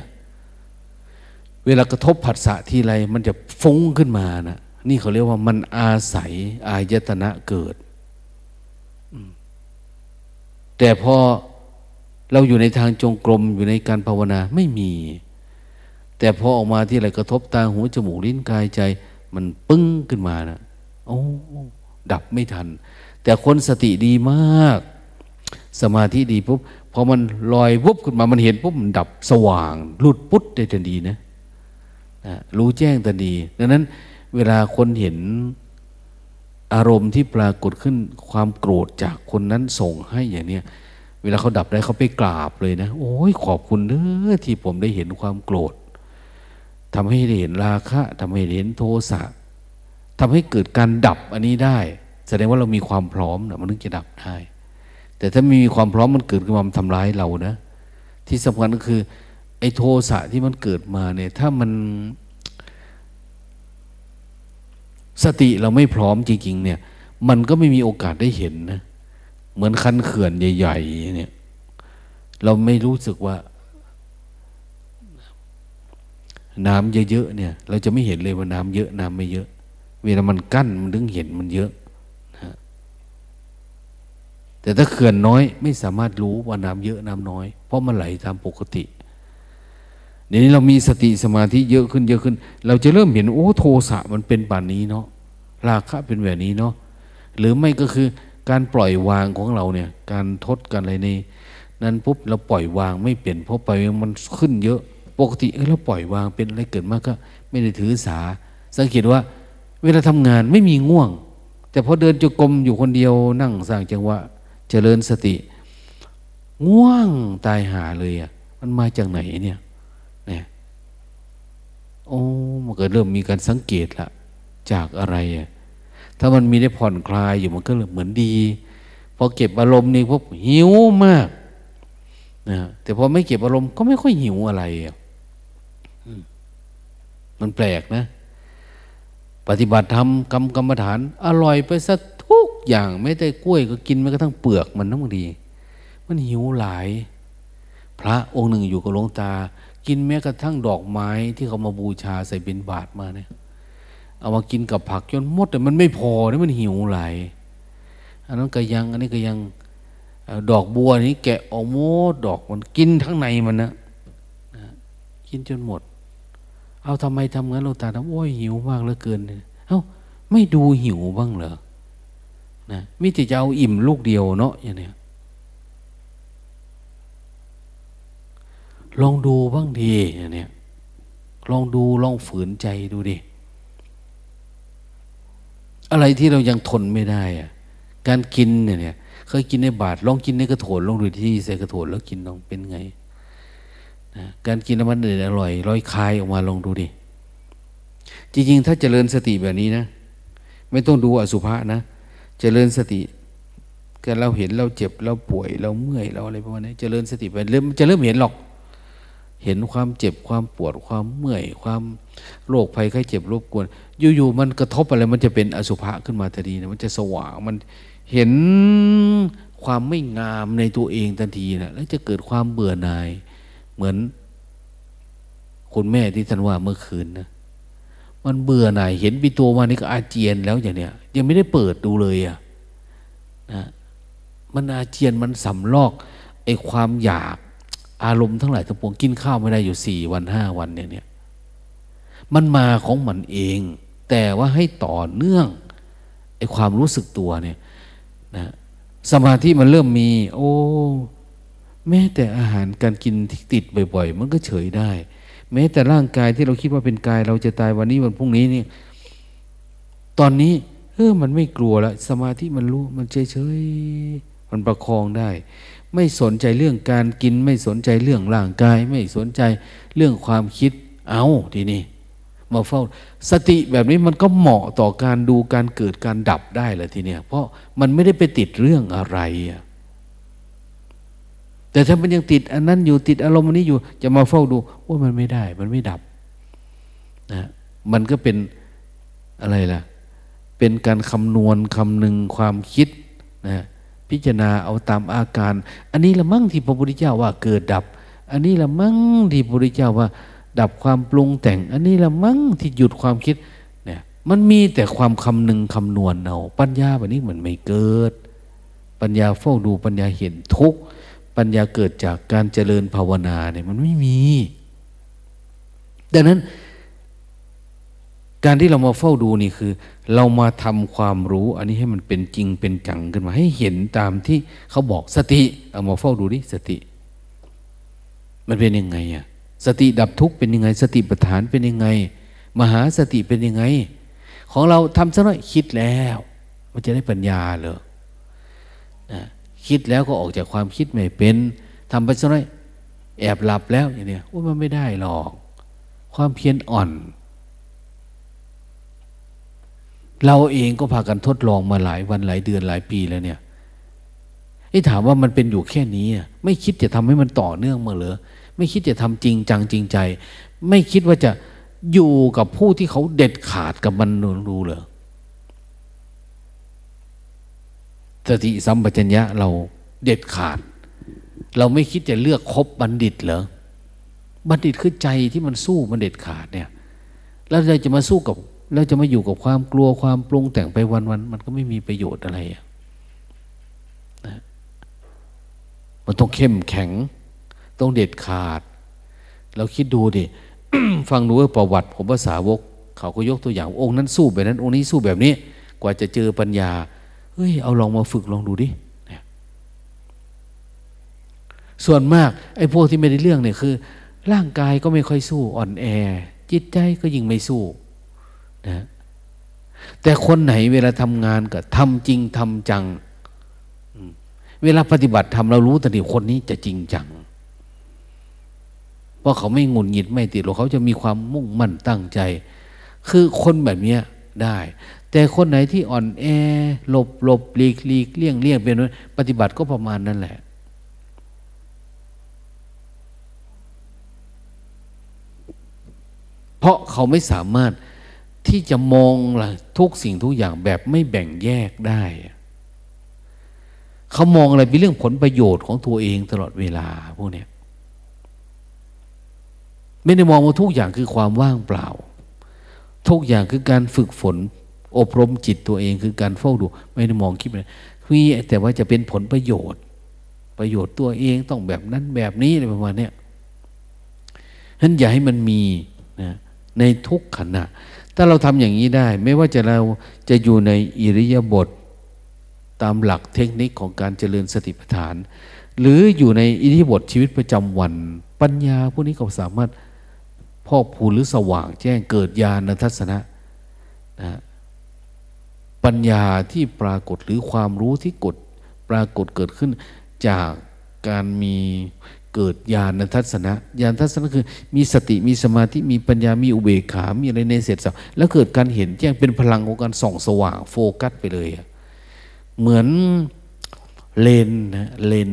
เวลากระทบผัสสะทีไรมันจะฟุ้งขึ้นมานะนี่เขาเรียกว่ามันอาศัยอายตนะเกิด แต่พอเราอยู่ในทางจงกรมอยู่ในการภาวนาไม่มี แต่พอออกมาที่อะไรกระทบตาหูจมูกลิ้นกายใจ มันปึ้งขึ้นมานะโอ้ดับไม่ทัน แต่คนสติดีมาก สมาธิดีปุ๊บ พอมันลอยวุบขึ้นมามันเห็นปุ๊บมันดับสว่างหลุดปุ๊บได้ทันทีนะรู้แจ้งแต่ดีดังนั้น เวลาคนเห็นอารมณ์ที่ปรากฏขึ้นความโกรธจากคนนั้นส่งให้อย่างเนี้ยเวลาเขาดับได้เขาไปกราบเลยนะ โอ้ยขอบคุณเด้อที่ผมได้เห็นความโกรธทำให้ได้เห็นราคะทำให้เห็นโทสะทำให้เกิดการดับอันนี้ได้ แสดงว่าเรามีความพร้อมนะมันถึงจะดับได้ แต่ถ้าไม่มีความพร้อมมันเกิดขึ้นมาทำร้ายเรานะ ที่สำคัญก็คือ ไอ้โทสะที่มันเกิดมาเนี่ย ถ้ามัน สติเราไม่พร้อมจริงๆ เนี่ย มันก็ไม่มีโอกาสได้เห็นนะ เหมือนคันเขื่อนใหญ่ๆเนี่ย เราไม่รู้สึกว่า น้ำเยอะๆเนี่ย เราจะไม่เห็นเลยว่าน้ำเยอะน้ำไม่เยอะ เวลามันกั้นมันถึงเห็นมันเยอะนะ แต่ถ้าเขื่อนน้อยไม่สามารถรู้ว่าน้ำเยอะน้ำน้อย เพราะมันไหลตามปกติเดี๋ยวนี้เรามีสติสมาธิเยอะขึ้นเยอะขึ้น เราจะเริ่มเห็นโอ้โทสะมันเป็นแบบนี้เนาะราคะเป็นแบบนี้เนาะหรือไม่ก็คือการปล่อยวางของเราเนี่ย การทดกันอะไรในนั้นปุ๊บเราปล่อยวางไม่เปลี่ยนเพราะไปมันขึ้นเยอะ ปกติเออเราปล่อยวางเป็นอะไรเกิดมากก็ ไม่ได้ถือสา สังเกตว่า เวลาทำงานไม่มีง่วง แต่พอเดินจงกรมอยู่คนเดียวนั่งสร้างจังหวะ เจริญสติ ง่วงตายหาเลยอะ มันมาจากไหนเนี่ยเนี่ยโอ้มันก็เริ่มมีการสังเกตละจากอะไรอะถ้ามันมีได้ผ่อนคลายอยู่มันก็เหมือนดีพอเก็บอารมณ์นี่พวกหิวมากนะแต่พอไม่เก็บอารมณ์ก็ไม่ค่อยหิวอะไรอะมันแปลกนะ ปฏิบัติธรรมกรรมกรรมฐาน อร่อยไปสัก ทุกอย่างไม่ได้กล้วยก็กินไม่กระทั่งเปลือกมันน้ำดี มันหิวหลาย พระองค์หนึ่งอยู่กับหลวงตา กินแม้กระทั่งดอกไม้ที่เขามาบูชาใส่บิณบาตมาเนี่ยเอามากินกับผักจนหมดแต่มันไม่พอเนี่ยมันหิวหลายอันนั้นก็ยัง อันนี้ก็ยังดอกบัวนี้แกะออกหมดดอกมันกินทั้งในมันนะกินจนหมด เอาทำไมทำงั้นเราตาทำโอ้ยหิวมากเหลือเกิน เอ้าไม่ดูหิวบ้างเหรอ นะมิแต่จะเอาอิ่มลูกเดียวเนาะอย่างเนี้ยลองดูบ้างดีอย่างเนี้ยลองดูลองฝืนใจดูดิอะไรที่เรายังทนไม่ได้อะการกินเนี่ยเคยกินในบาทลองกินในกระโถนลองดูที่ใส่กระโถนแล้วกินลองเป็นไงนะการกินแล้วมันอร่อยร้อยคายออกมาลองดูดิจริงๆ ถ้าเจริญสติแบบนี้นะ ไม่ต้องดูอสุภะนะ เจริญสติกันเราเห็นเราเจ็บเราป่วยเราเมื่อยเราอะไรประมาณนี้เจริญสติไปเริ่มจะเริ่มเห็นหรอก เห็นความเจ็บความปวดความเมื่อย ความโรคภัยไข้เจ็บรบกวน อยู่ๆมันกระทบอะไรมันจะเป็นอสุภะขึ้นมาทันทีนะมันจะสว่างมันเห็นความไม่งามในตัวเองทันทีนะแล้วจะเกิดความเบื่อหน่าย เหมือนคุณแม่ที่ท่านว่าเมื่อคืนนะ มันเบื่อหน่ายเห็นปีตัวมานี่ก็อาเจียนแล้วอย่างเนี้ยยังไม่ได้เปิดดูเลยอะนะมันอาเจียนมันสำลอกไอ้ความอยากอารมณ์ทั้งหลายทั้งปวงกินข้าวไม่ได้อยู่สี่วันห้าวันอย่างเนี้ยมันมาของมันเอง แต่ว่าให้ต่อเนื่องไอ้ความรู้สึกตัวเนี่ยนะสมาธิมันเริ่มมี โอ้แม้แต่อาหารการกินที่ติดบ่อย ๆ มันก็เฉยได้ แม้แต่ร่างกายที่เราคิดว่าเป็นกาย เราจะตายวันนี้วันพรุ่งนี้นี่ ตอนนี้เออมันไม่กลัวละสมาธิมันรู้มันเฉยๆมันประคองได้ ไม่สนใจเรื่องการกิน ไม่สนใจเรื่องร่างกาย ไม่สนใจเรื่องความคิดเอาทีนี้มาเฝ้า สติแบบนี้มันก็เหมาะต่อการดูการเกิดการดับได้เลยทีเนี้ยเพราะมันไม่ได้ไปติดเรื่องอะไรอะ แต่ถ้ามันยังติดอันนั้นอยู่ติดอารมณ์นี้อยู่ จะมาเฝ้าดูว่ามันไม่ได้ มันไม่ดับนะมันก็เป็นอะไรล่ะ เป็นการคำนวณคำหนึ่งความคิดนะพิจารณาเอาตามอาการ อันนี้ละมั่งที่พระพุทธเจ้าว่าเกิดดับ อันนี้ละมั่งที่พระพุทธเจ้าว่า ดับความปรุงแต่ง อันนี้ละมั้งที่หยุดความคิดเนี่ยมันมีแต่ความคำหนึ่งคำนวณเอาปัญญาแบบนี้เหมือนไม่เกิด ปัญญาเฝ้าดูปัญญาเห็นทุกข์ ปัญญาเกิดจากการเจริญภาวนาเนี่ยมันไม่มี ดังนั้น การที่เรามาเฝ้าดูนี่คือ เรามาทำความรู้ อันนี้ให้มันเป็นจริงเป็นจังขึ้นมา ให้เห็นตามที่เขาบอกสติ เอามาเฝ้าดูดิสติ มันเป็นยังไงอะสติดับทุกข์เป็นยังไง สติปัฏฐานเป็นยังไง มหาสติเป็นยังไง ของเราทำซะหน่อยคิดแล้ว มันจะได้ปัญญาเหรอ คิดแล้วก็ออกจากความคิดไม่เป็นทำไปซะหน่อยแอบหลับแล้วอย่างนี้ว่ามันไม่ได้หรอก ความเพียรอ่อน เราเองก็พากันทดลองมาหลายวันหลายเดือนหลายปีแล้วเนี่ยไอ้ถามว่ามันเป็นอยู่แค่นี้ไม่คิดจะทำให้มันต่อเนื่องมาเหรอไม่คิดจะทำจริงจังจริงใจ ไม่คิดว่าจะอยู่กับผู้ที่เขาเด็ดขาดกับมันดูเลย สติสัมปชัญญะเราเด็ดขาด เราไม่คิดจะเลือกคบบัณฑิตเหรอบัณฑิตคือใจที่มันสู้มันเด็ดขาดเนี่ยแล้วเราจะมาสู้กับเราจะมาอยู่กับความกลัวความปรุงแต่งไปวันๆมันก็ไม่มีประโยชน์อะไรอะมันต้องเข้มแข็ง ต้องเด็ดขาด เราคิดดูดิฟังดูว่าประวัติของภาษาวก เขาก็ยกตัวอย่างองค์นั้นสู้แบบนั้น องค์นี้สู้แบบนี้ กว่าจะเจอปัญญา เฮ้ยเอาลองมาฝึกลองดูดิส่วนมากไอ้พวกที่ไม่ได้เรื่องเนี่ยคือ ร่างกายก็ไม่ค่อยสู้อ่อนแอ จิตใจก็ยิ่งไม่สู้นะแต่คนไหนเวลาทำงานก็ทำจริงทำจัง เวลาปฏิบัติทำเรารู้แต่ทีคนนี้จะจริงจังเพราะเขาไม่งุนหงิดไม่ติดหรอกเขาจะมีความมุ่งมั่นตั้งใจ คือคนแบบเนี้ยได้ แต่คนไหนที่อ่อนแอหลบหลบหลีกหลีกเลี่ยงเลี่ยงเป็นปฏิบัติก็ประมาณนั้นแหละ เพราะเขาไม่สามารถที่จะมองทุกสิ่งทุกอย่างแบบไม่แบ่งแยกได้ เขามองอะไรเป็นเรื่องผลประโยชน์ของตัวเองตลอดเวลาพวกนี้ไม่ได้มองว่าทุกอย่างคือความว่างเปล่า ทุกอย่างคือการฝึกฝน อบรมจิตตัวเองคือการเฝ้าดู ไม่ได้มองคิดเลยพี่แต่ว่าจะเป็นผลประโยชน์ ประโยชน์ตัวเองต้องแบบนั้นแบบนี้อะไรประมาณนี้ฉะนั้นอย่าให้มันมีนะในทุกขณะ ถ้าเราทำอย่างนี้ได้ ไม่ว่าจะเราจะอยู่ในอิริยาบถตามหลักเทคนิคของการเจริญสติปัฏฐาน หรืออยู่ในอิริยาบถชีวิตประจำวัน ปัญญาพวกนี้ก็สามารถพอกพูหรือสว่างแจ้งเกิดญาณทัศนะนะ ปัญญาที่ปรากฏหรือความรู้ที่กดปรากฏเกิดขึ้นจากการมีเกิดญาณทัศนะญาณทัศนะคือ มีสติมีสมาธิมีปัญญามีอุเบกขา มีอะไรในเสร็จสับแล้วเกิดการเห็นแจ้งเป็นพลังของการส่องสว่างโฟกัสไปเลย เหมือนเลนนะเลน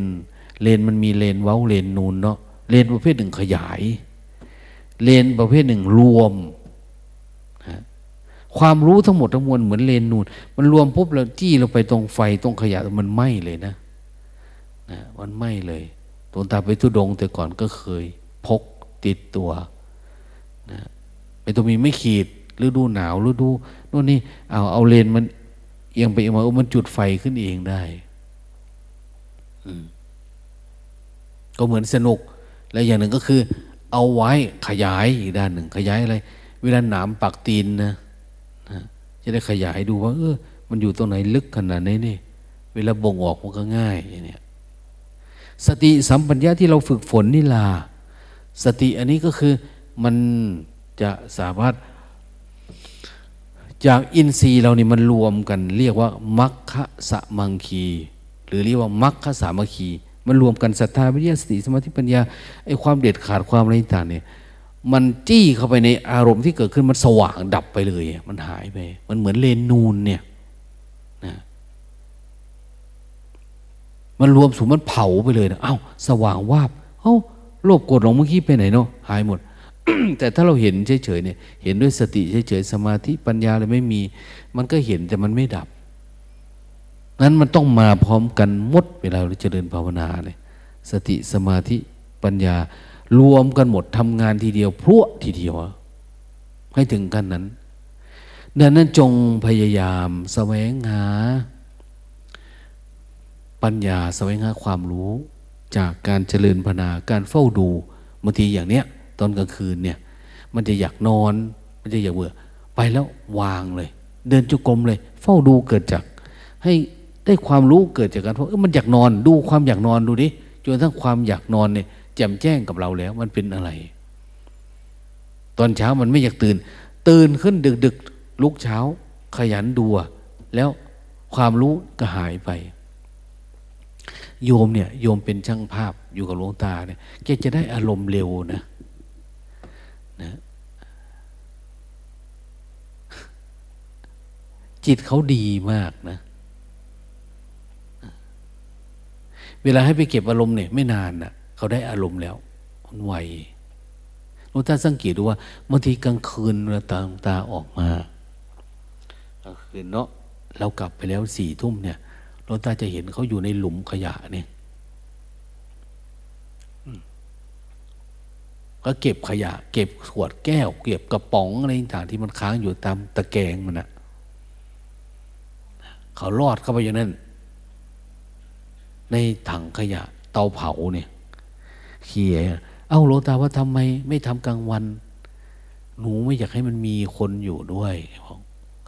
เลนมันมีเลนเว้าเลนนูนเนาะเลนประเภทหนึ่งขยาย เลนประเภทหนึ่งรวม ความรู้ทั้งหมดทั้งมวลเหมือนเลนนูนมันรวมปุ๊บเราจี้เราไปตรงไฟตรงขยะมันไหม้เลยนะนะมันไหม้เลยตรงตาไปทุดงแต่ก่อนก็เคย พกติดตัวนะไปตัวมีไม่ขีดหรือดูหนาวหรือดูนู่นนี่เอาเอาเลนมันเอียงไปเอียงมามันจุดไฟขึ้นเองได้ก็เหมือนสนุก และอย่างหนึ่งก็คือ เอาไว้ขยายอีกด้านหนึ่ง ขยายอะไร เวลาหนามปักตีนนะ จะได้ขยายดูว่า เออ มันอยู่ตรงไหนลึกขนาดนี้นี่ เวลาบ่งออกมันก็ง่ายอย่างนี้สติสัมปัญญะที่เราฝึกฝนนี่ล่ะสติอันนี้ก็คือมันจะสามารถจากอินทรีย์เรานี่มันรวมกัน เรียกว่ามัคคะสะมังคี หรือเรียกว่ามัคคะสามัคคี มันรวมกันศรัทธาวิริยะสติสมาธิปัญญาไอ้ความเด็ดขาดความอะไรต่างเนี่ย มันจี้เข้าไปในอารมณ์ที่เกิดขึ้นมันสว่างดับไปเลย มันหายไป มันเหมือนเลนนูนเนี่ยนะมันรวมสูงมันเผาไปเลยนะเอ้าสว่างวาบเอ้าโลภโกรธหลงเมื่อกี้ไปไหนเนาะหายหมด แต่ถ้าเราเห็นเฉยๆเนี่ยเห็นด้วยสติเฉยๆสมาธิปัญญาเลยไม่มี มันก็เห็นแต่มันไม่ดับนั้นมันต้องมาพร้อมกันหมดเวลาเราเจริญภาวนาเลยสติสมาธิปัญญา รวมกันหมดทำงานทีเดียวพรวดทีเดียวให้ถึงกันนั้น ดังนั้นจงพยายามแสวงหา ปัญญาแสวงหาความรู้ จากการเจริญภาวนาการเฝ้าดูบางทีอย่างเนี้ย ตอนกลางคืนเนี่ย มันจะอยากนอน มันจะอยากเบื่อ ไปแล้ววางเลย เดินจุกรมเลย เฝ้าดูเกิดจาก ให้ได้ความรู้เกิดจากการเพราะมันอยากนอนดูความอยากนอนดูดิจนทั้งความอยากนอนเนี่ย แจ่มแจ้งกับเราแล้ว มันเป็นอะไร ตอนเช้ามันไม่อยากตื่น ตื่นขึ้นดึกดึกลุกเช้า ขยันดูแล้วความรู้ก็หายไป โยมเนี่ย โยมเป็นช่างภาพอยู่กับหลวงตาเนี่ยแกจะได้อารมณ์เร็วนะนะจิตเขาดีมากนะ เวลาให้ไปเก็บอารมณ์เนี่ย ไม่นานนะ่ะ เขาได้อารมณ์แล้วมันไวหลวงตาสังเกตดูว่าบางทีกลางคืนเวลาตาตาออกมากลางคืนเนาะเรากลับไปแล้วสี่ทุ่มเนี่ยหลวงตาจะเห็นเขาอยู่ในหลุมขยะเนี่ยก็เก็บขยะ เก็บขวดแก้ว เก็บกระป๋องอะไรต่างที่มันค้างอยู่ตามตะแกรงมันอะเขาลอดเข้าไปอย่างนั้น ในถังขยะ เตาเผาเนี่ย เขียเอ้าหลวงตาว่าทำไมไม่ทำกลางวัน หนูไม่อยากให้มันมีคนอยู่ด้วย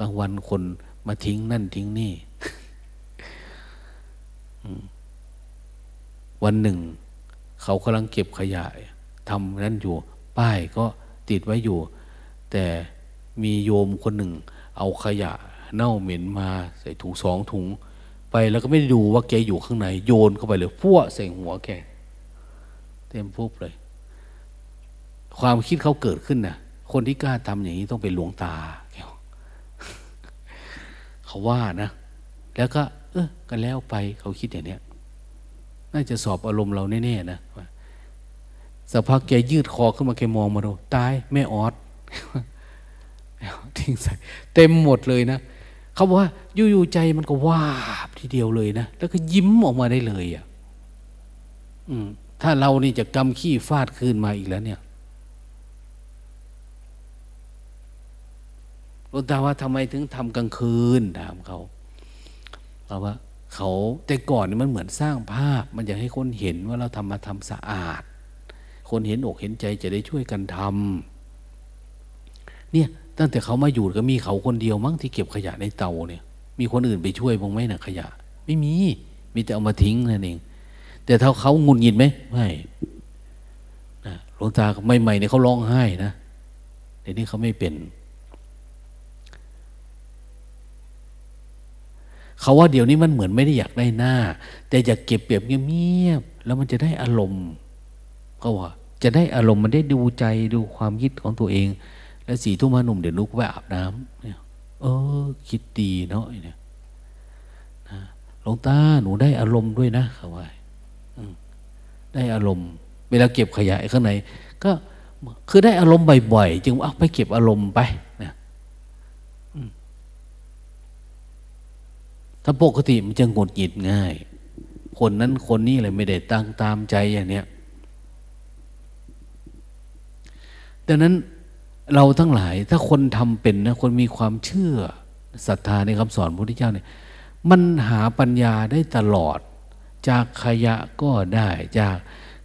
กลางวันคนมาทิ้งนั่นทิ้งนี่วันหนึ่ง เขากำลังเก็บขยะทำนั่นอยู่ ป้ายก็ติดไว้อยู่ แต่มีโยมคนหนึ่ง เอาขยะ เน่าเหม็นมาใส่ถุงสองถุง ไปแล้วก็ไม่ได้ดูว่าแกอยู่ข้างในโยนเข้าไปเลยพั่วใส่หัวแก เต็มพุบเลย ความคิดเขาเกิดขึ้นนะคนที่กล้าทำอย่างนี้ต้องเป็นหลวงตาเขาว่านะ แล้วก็ เออกันแล้วไปเขาคิดอย่างเนี้ย น่าจะสอบอารมณ์เราแน่ๆนะสักพักแกยืดคอขึ้นมาแกมองมาดูตายแม่ออดทิ้งใส่เต็มหมดเลยนะเขาบอกว่าอยู่ๆใจมันก็วาบทีเดียวเลยนะ แล้วก็ยิ้มออกมาได้เลยอะ อืม ถ้าเรานี่จะกำขี้ฟาดคืนมาอีกแล้วเนี่ยหลวงตาว่าทำไมถึงทำกลางคืนถามเขาเพราะว่าเขาแต่ก่อนนี่มันเหมือนสร้างภาพ มันอยากให้คนเห็นว่าเราทำมาทำสะอาด คนเห็นอกเห็นใจจะได้ช่วยกันทำเนี่ยตั้งแต่เขามาอยู่ก็มีเขาคนเดียวมั้งที่เก็บขยะในเตาเนี่ย มีคนอื่นไปช่วยบ้างไหมนะขยะ ไม่มี มีแต่เอามาทิ้งนั่นเอง แต่ถ้าเขางุนงิดไหมไม่หลวงตาใหม่ๆเนี่ยเขาร้องไห้นะเดี๋ยวนี้เขาไม่เป็น เขาว่าเดี๋ยวนี้มันเหมือนไม่ได้อยากได้หน้า แต่อยากเก็บเปียบเงียบๆแล้วมันจะได้อารมณ์เขาว่า จะได้อารมณ์มันได้ดูใจดูความคิดของตัวเอง แล้วสี่ทุ่มหนุ่มเดี๋ยวลุกไปอาบน้ำเนี่ยเออ คิดดีเนาะเนี่ยหลวงตาหนูได้อารมณ์ด้วยนะเขาว่า ได้อารมณ์ เวลาเก็บขยะข้างใน ก็คือได้อารมณ์บ่อยๆจึงเอาไปเก็บอารมณ์ไปนะถ้าปกติมันจะงดหงิดง่าย คนนั้นคนนี้เลยไม่ได้ตั้งตามใจอย่างเนี้ยดังนั้นเราทั้งหลายถ้าคนทำเป็นนะคนมีความเชื่อศรัทธาในคำสอนพระพุทธเจ้าเนี่ย มันหาปัญญาได้ตลอด จากขยะก็ได้จาก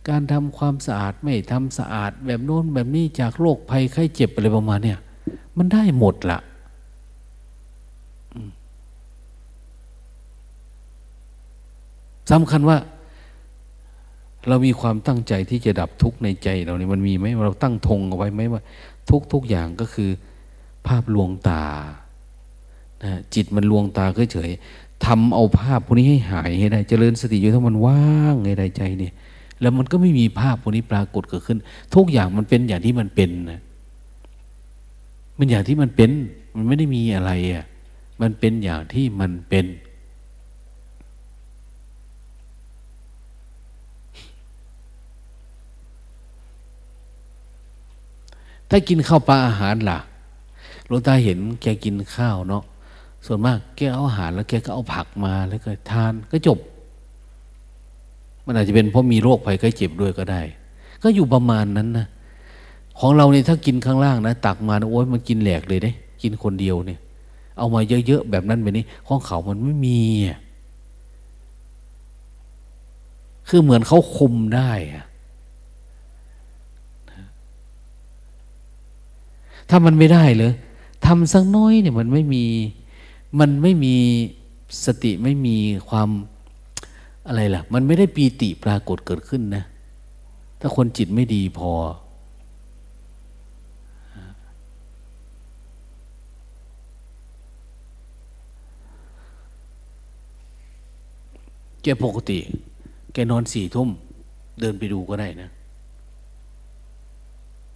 การทำความสะอาดไม่ทำสะอาดแบบโน้นแบบนี้จากโรคภัยไข้เจ็บอะไรประมาณเนี่ยมันได้หมดละสำคัญว่า เรามีความตั้งใจที่จะดับทุกข์ในใจเราเนี่ยมันมีไหมเราตั้งธงเอาไว้ไหมว่า ทุกทุกอย่างก็คือ ภาพลวงตานะจิตมันลวงตาเฉย ทำเอาภาพพวกนี้ให้หายให้ได้ เจริญสติอยู่ถ้ามันว่างในใจเนี่ย แล้วมันก็ไม่มีภาพพวกนี้ปรากฏเกิดขึ้น ทุกอย่างมันเป็นอย่างที่มันเป็นนะมันอย่างที่มันเป็น มันไม่ได้มีอะไรอะมันเป็นอย่างที่มันเป็นถ้ากินข้าวปลาอาหารล่ะหลวงตาเห็นแกกินข้าวเนาะ ส่วนมากแกเอาอาหารแล้วแกก็เอาผักมาแล้วก็ทานก็จบ มันอาจจะเป็นเพราะมีโรคภัยไข้เจ็บด้วยก็ได้ ก็อยู่ประมาณนั้นนะของเราเนี่ยถ้ากินข้างล่างนะตักมาโอ้ยมันกินแหลกเลยเด้กินคนเดียวเนี่ย เอามาเยอะๆแบบนั้นแบบนี้ของเขามันไม่มีคือเหมือนเขาคุมได้อะถ้ามันไม่ได้เลยทำสักน้อยเนี่ยมันไม่มี มันไม่มีสติไม่มีความอะไรล่ะ มันไม่ได้ปีติปรากฏเกิดขึ้นนะ ถ้าคนจิตไม่ดีพอ แกปกติ แกนอนสี่ทุ่ม เดินไปดูก็ได้นะ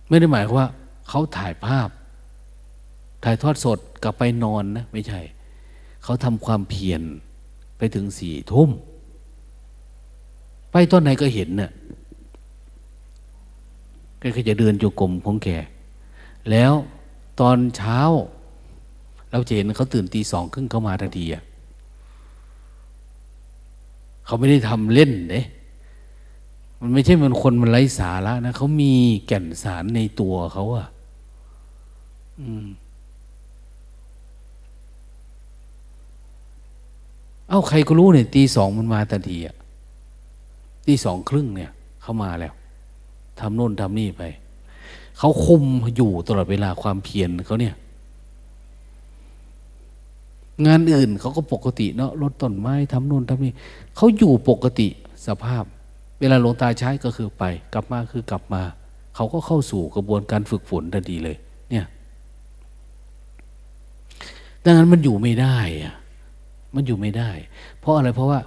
ไม่ได้หมายว่าเขาถ่ายภาพ ถ่ายทอดสดกลับไปนอนนะ ไม่ใช่ เขาทำความเพียรไปถึงสี่ทุ่ม ไปตอนไหนก็เห็นเนะ่ยแกก็จะเดินจูกรมของแก แล้วตอนเช้า เราจะเห็นเขาตื่นตีสองครึ่งเขามาทันทีอะเขาไม่ได้ทำเล่นเน่มันไม่ใช่มือนคนมันไร้สาระนะเขามีแก่นสารในตัวเขาอะอืม เอ้าใครก็รู้เนี่ยตีสองมันมาทันทีอะตีสองครึ่งเนี่ย เขามาแล้วทำโน่นทำนี่ไป เขาคุมอยู่ตลอดเวลาความเพียรเขาเนี่ย งานอื่นเขาก็ปกติเนาะรถต้นไม้ทำโน่นทำนี่เขาอยู่ปกติสภาพ เวลาหลวงตาใช้ก็คือไป กลับมาคือกลับมา เขาก็เข้าสู่กระบวนการฝึกฝนทันทีเลย เนี่ยดังนั้นมันอยู่ไม่ได้อะ มันอยู่ไม่ได้ เพราะอะไรเพราะว่า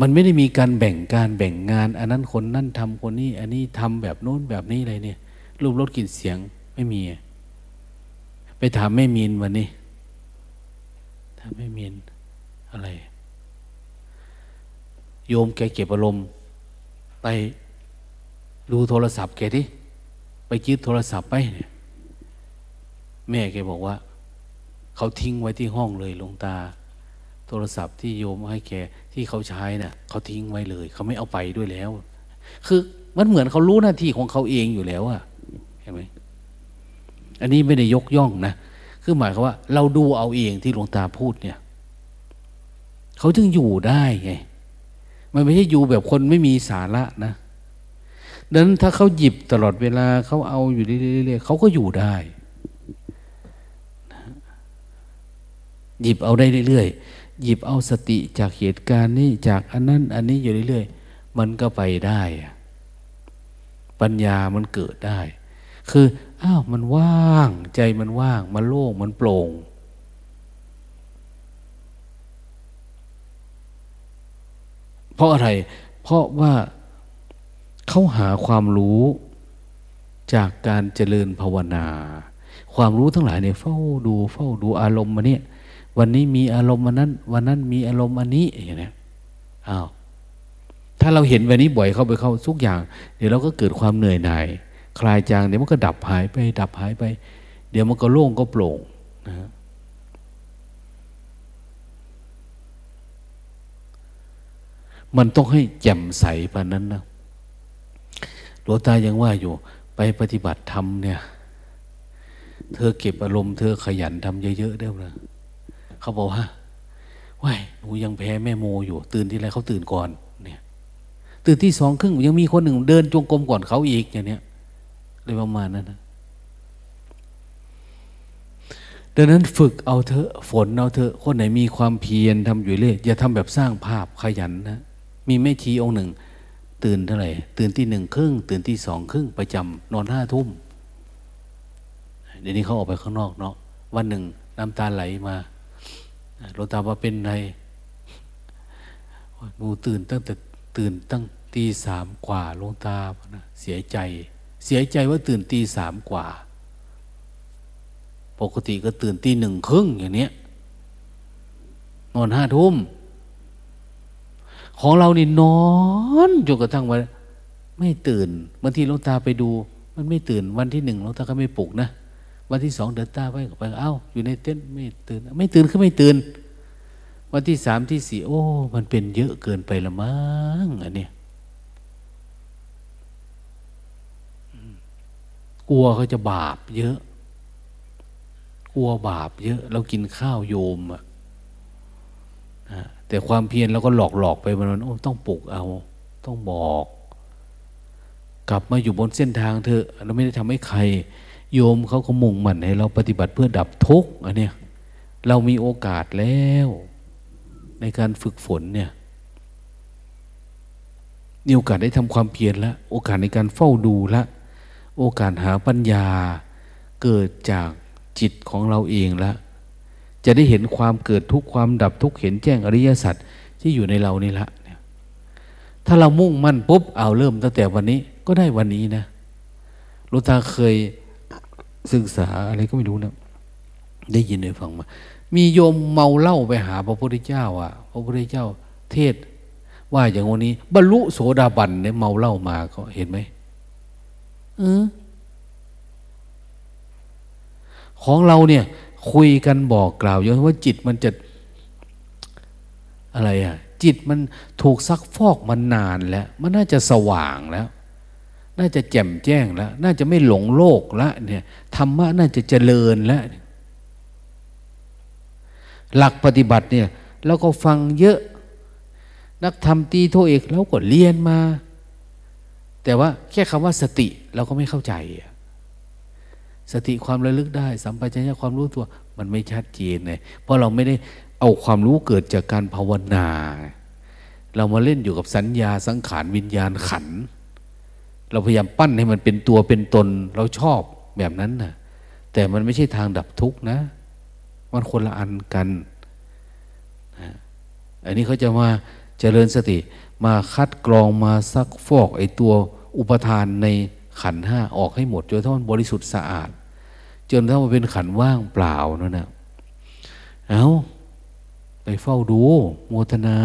มันไม่ได้มีการแบ่งการแบ่งงาน อันนั้นคนนั่นทำคนนี้ อันนี้ทำแบบโน้นแบบนี้อะไรเนี่ย รูปรสกลิ่นเสียงไม่มี ไปถามแม่มีนวันนี้ถามแม่มีนอะไร โยมแกเก็บอารมณ์ ไปดูโทรศัพท์แกที่ไปยึดโทรศัพท์ไปเนี่ย แม่แกบอกว่า เขาทิ้งไว้ที่ห้องเลยลงตา โทรศัพท์ที่โยมให้แกที่เขาใช้นะ่ะเขาทิ้งไว้เลย เขาไม่เอาไปด้วยแล้ว คือมันเหมือนเขารู้หน้าที่ของเขาเองอยู่แล้วอะเห็นไหมอันนี้ไม่ได้ยกย่องนะคือหมายความว่า เราดูเอาเองที่หลวงตาพูดเนี่ยเขาจึงอยู่ได้ไงมันไม่ใช่อยู่แบบคนไม่มีสาระนะดังนั้นถ้าเขาหยิบตลอดเวลาเขาเอาอยู่เรื่อยๆเขาก็อยู่ได้หยิบเอาได้เรื่อยๆ หยิบเอาสติจากเหตุการณ์นี้จากอันนั้น อันนี้อยู่เรื่อยๆ มันก็ไปได้ ปัญญามันเกิดได้ คืออ้าวมันว่างใจมันว่าง มันโล่งมันโปร่ง เพราะอะไร เพราะว่าเขาหาความรู้จากการเจริญภาวนา ความรู้ทั้งหลายเนี่ยเฝ้าดูเฝ้าดูอารมณ์มาเนี่ย วันนี้มีอารมณ์มันนั้น วันนั้นมีอารมณ์อันนี้อย่างนี้อ้าวถ้าเราเห็นวันนี้บ่อยเข้าไปเข้าทุกอย่าง เดี๋ยวเราก็เกิดความเหนื่อยหน่าย คลายจางเดี๋ยวมันก็ดับหายไป ดับหายไป เดี๋ยวมันก็โล่งก็โปร่งนะฮะมันต้องให้แจ่มใสปานนั้นนะหลวงตายังว่าอยู่ ไปปฏิบัติธรรมเนี่ย เธอเก็บอารมณ์เธอขยันทำเยอะๆได้ไหม เขาบอกว่าว้ายหนูยังแพ้แม่โมอยู่ ตื่นที่ไรเขาตื่นก่อน เนี่ย ตื่นที่สองครึ่งยังมีคนหนึ่งเดินจงกรมก่อนเขาอีกอย่างเนี้ยเลยประมาณนั้นนะดังนั้นฝึกเอาเถอะฝนเอาเถอะคนไหนมีความเพียรทำอยู่เรื่อยอย่าทำแบบสร้างภาพขยันนะมีแม่ชีองค์หนึ่ง ตื่นเท่าไหร่ตื่นที่หนึ่งครึ่งตื่นที่สองครึ่งประจำนอนห้าทุ่มเดี๋ยวนี้เขาออกไปข้างนอกเนาะวันหนึ่งน้ำตาไหลมา หลวงตาว่าเป็นไรหนูตื่นตั้งแต่ตื่นตั้งตีสามกว่าหลวงตาเสียใจ เสียใจว่าตื่นตีสามกว่า ปกติก็ตื่นตีหนึ่งครึ่งอย่างเนี้ยนอนห้าทุ่มของเรานี่นอนจนกระทั่งว่าไม่ตื่นบางทีหลวงตาไปดู มันไม่ตื่นวันที่หนึ่งหลวงตาก็ไม่ปลุกนะ วันที่สองเดินตาไปไปเอ้า อยู่ในเต็นท์ไม่ตื่น ไม่ตื่นคือไม่ตื่น วันที่สามที่สี่โอ้ มันเป็นเยอะเกินไปละมั้งอันนี้กลัวเขาจะบาปเยอะ กลัวบาปเยอะ เรากินข้าวโยมอะแต่ความเพียรเราก็หลอกหลอกไปมันโอ้ต้องปลุกเอา ต้องบอก กลับมาอยู่บนเส้นทางเถอเราไม่ได้ทำให้ใคร โยมเขาก็มุ่งมั่นให้เราปฏิบัติเพื่อดับทุกข์อันเนี้ยเรามีโอกาสแล้ว ในการฝึกฝนเนี่ยมีโอกาสได้ทำความเพียรแล้วโอกาสในการเฝ้าดูละโอกาสหาปัญญาเกิดจากจิตของเราเองละจะได้เห็นความเกิดทุกความดับทุกเห็นแจ้งอริยสัจที่อยู่ในเรานี่ละถ้าเรามุ่งมั่นปุ๊บเอาเริ่มตั้งแต่วันนี้ก็ได้วันนี้นะลุตาเคย ศึกษาอะไรก็ไม่รู้นะได้ยินได้ฟังมา มีโยมเมาเหล้าไปหาพระพุทธเจ้าอะ พระพุทธเจ้า เทศ ว่าอย่างวันนี้ บรรลุโสดาบันเนี่ยเมาเหล้ามาก็เห็นไหมเออของเราเนี่ย คุยกันบอกกล่าวอย่างว่าจิตมันจะอะไรอะ จิตมันถูกซักฟอกมันนานแล้ว มันน่าจะสว่างแล้ว น่าจะแจ่มแจ้งแล้ว น่าจะไม่หลงโลกแล้วเนี่ยธรรมะน่าจะเจริญแล้วหลักปฏิบัติเนี่ยเราก็ฟังเยอะ นักธรรมตีโทเอกเราก็เรียนมา แต่ว่าแค่คำว่าสติเราก็ไม่เข้าใจ สติความระลึกได้ สัมปชัญญะความรู้ตัว มันไม่ชัดเจนเลยเพราะเราไม่ได้เอาความรู้เกิดจากการภาวนา เรามาเล่นอยู่กับสัญญาสังขารวิญญาณขันธ์ เราพยายามปั้นให้มันเป็นตัวเป็นตน เราชอบแบบนั้นนะแต่มันไม่ใช่ทางดับทุกข์นะ มันคนละอันกันนะอันนี้เขาจะมาเจริญสติ มาคัดกรองมาซักฟอกไอตัวอุปทานในขันห้าออกให้หมดจนถ้ามันบริสุทธิ์สะอาด จนถ้ามันเป็นขันว่างเปล่านั่นนะเอาไปเฝ้าดูโมทนา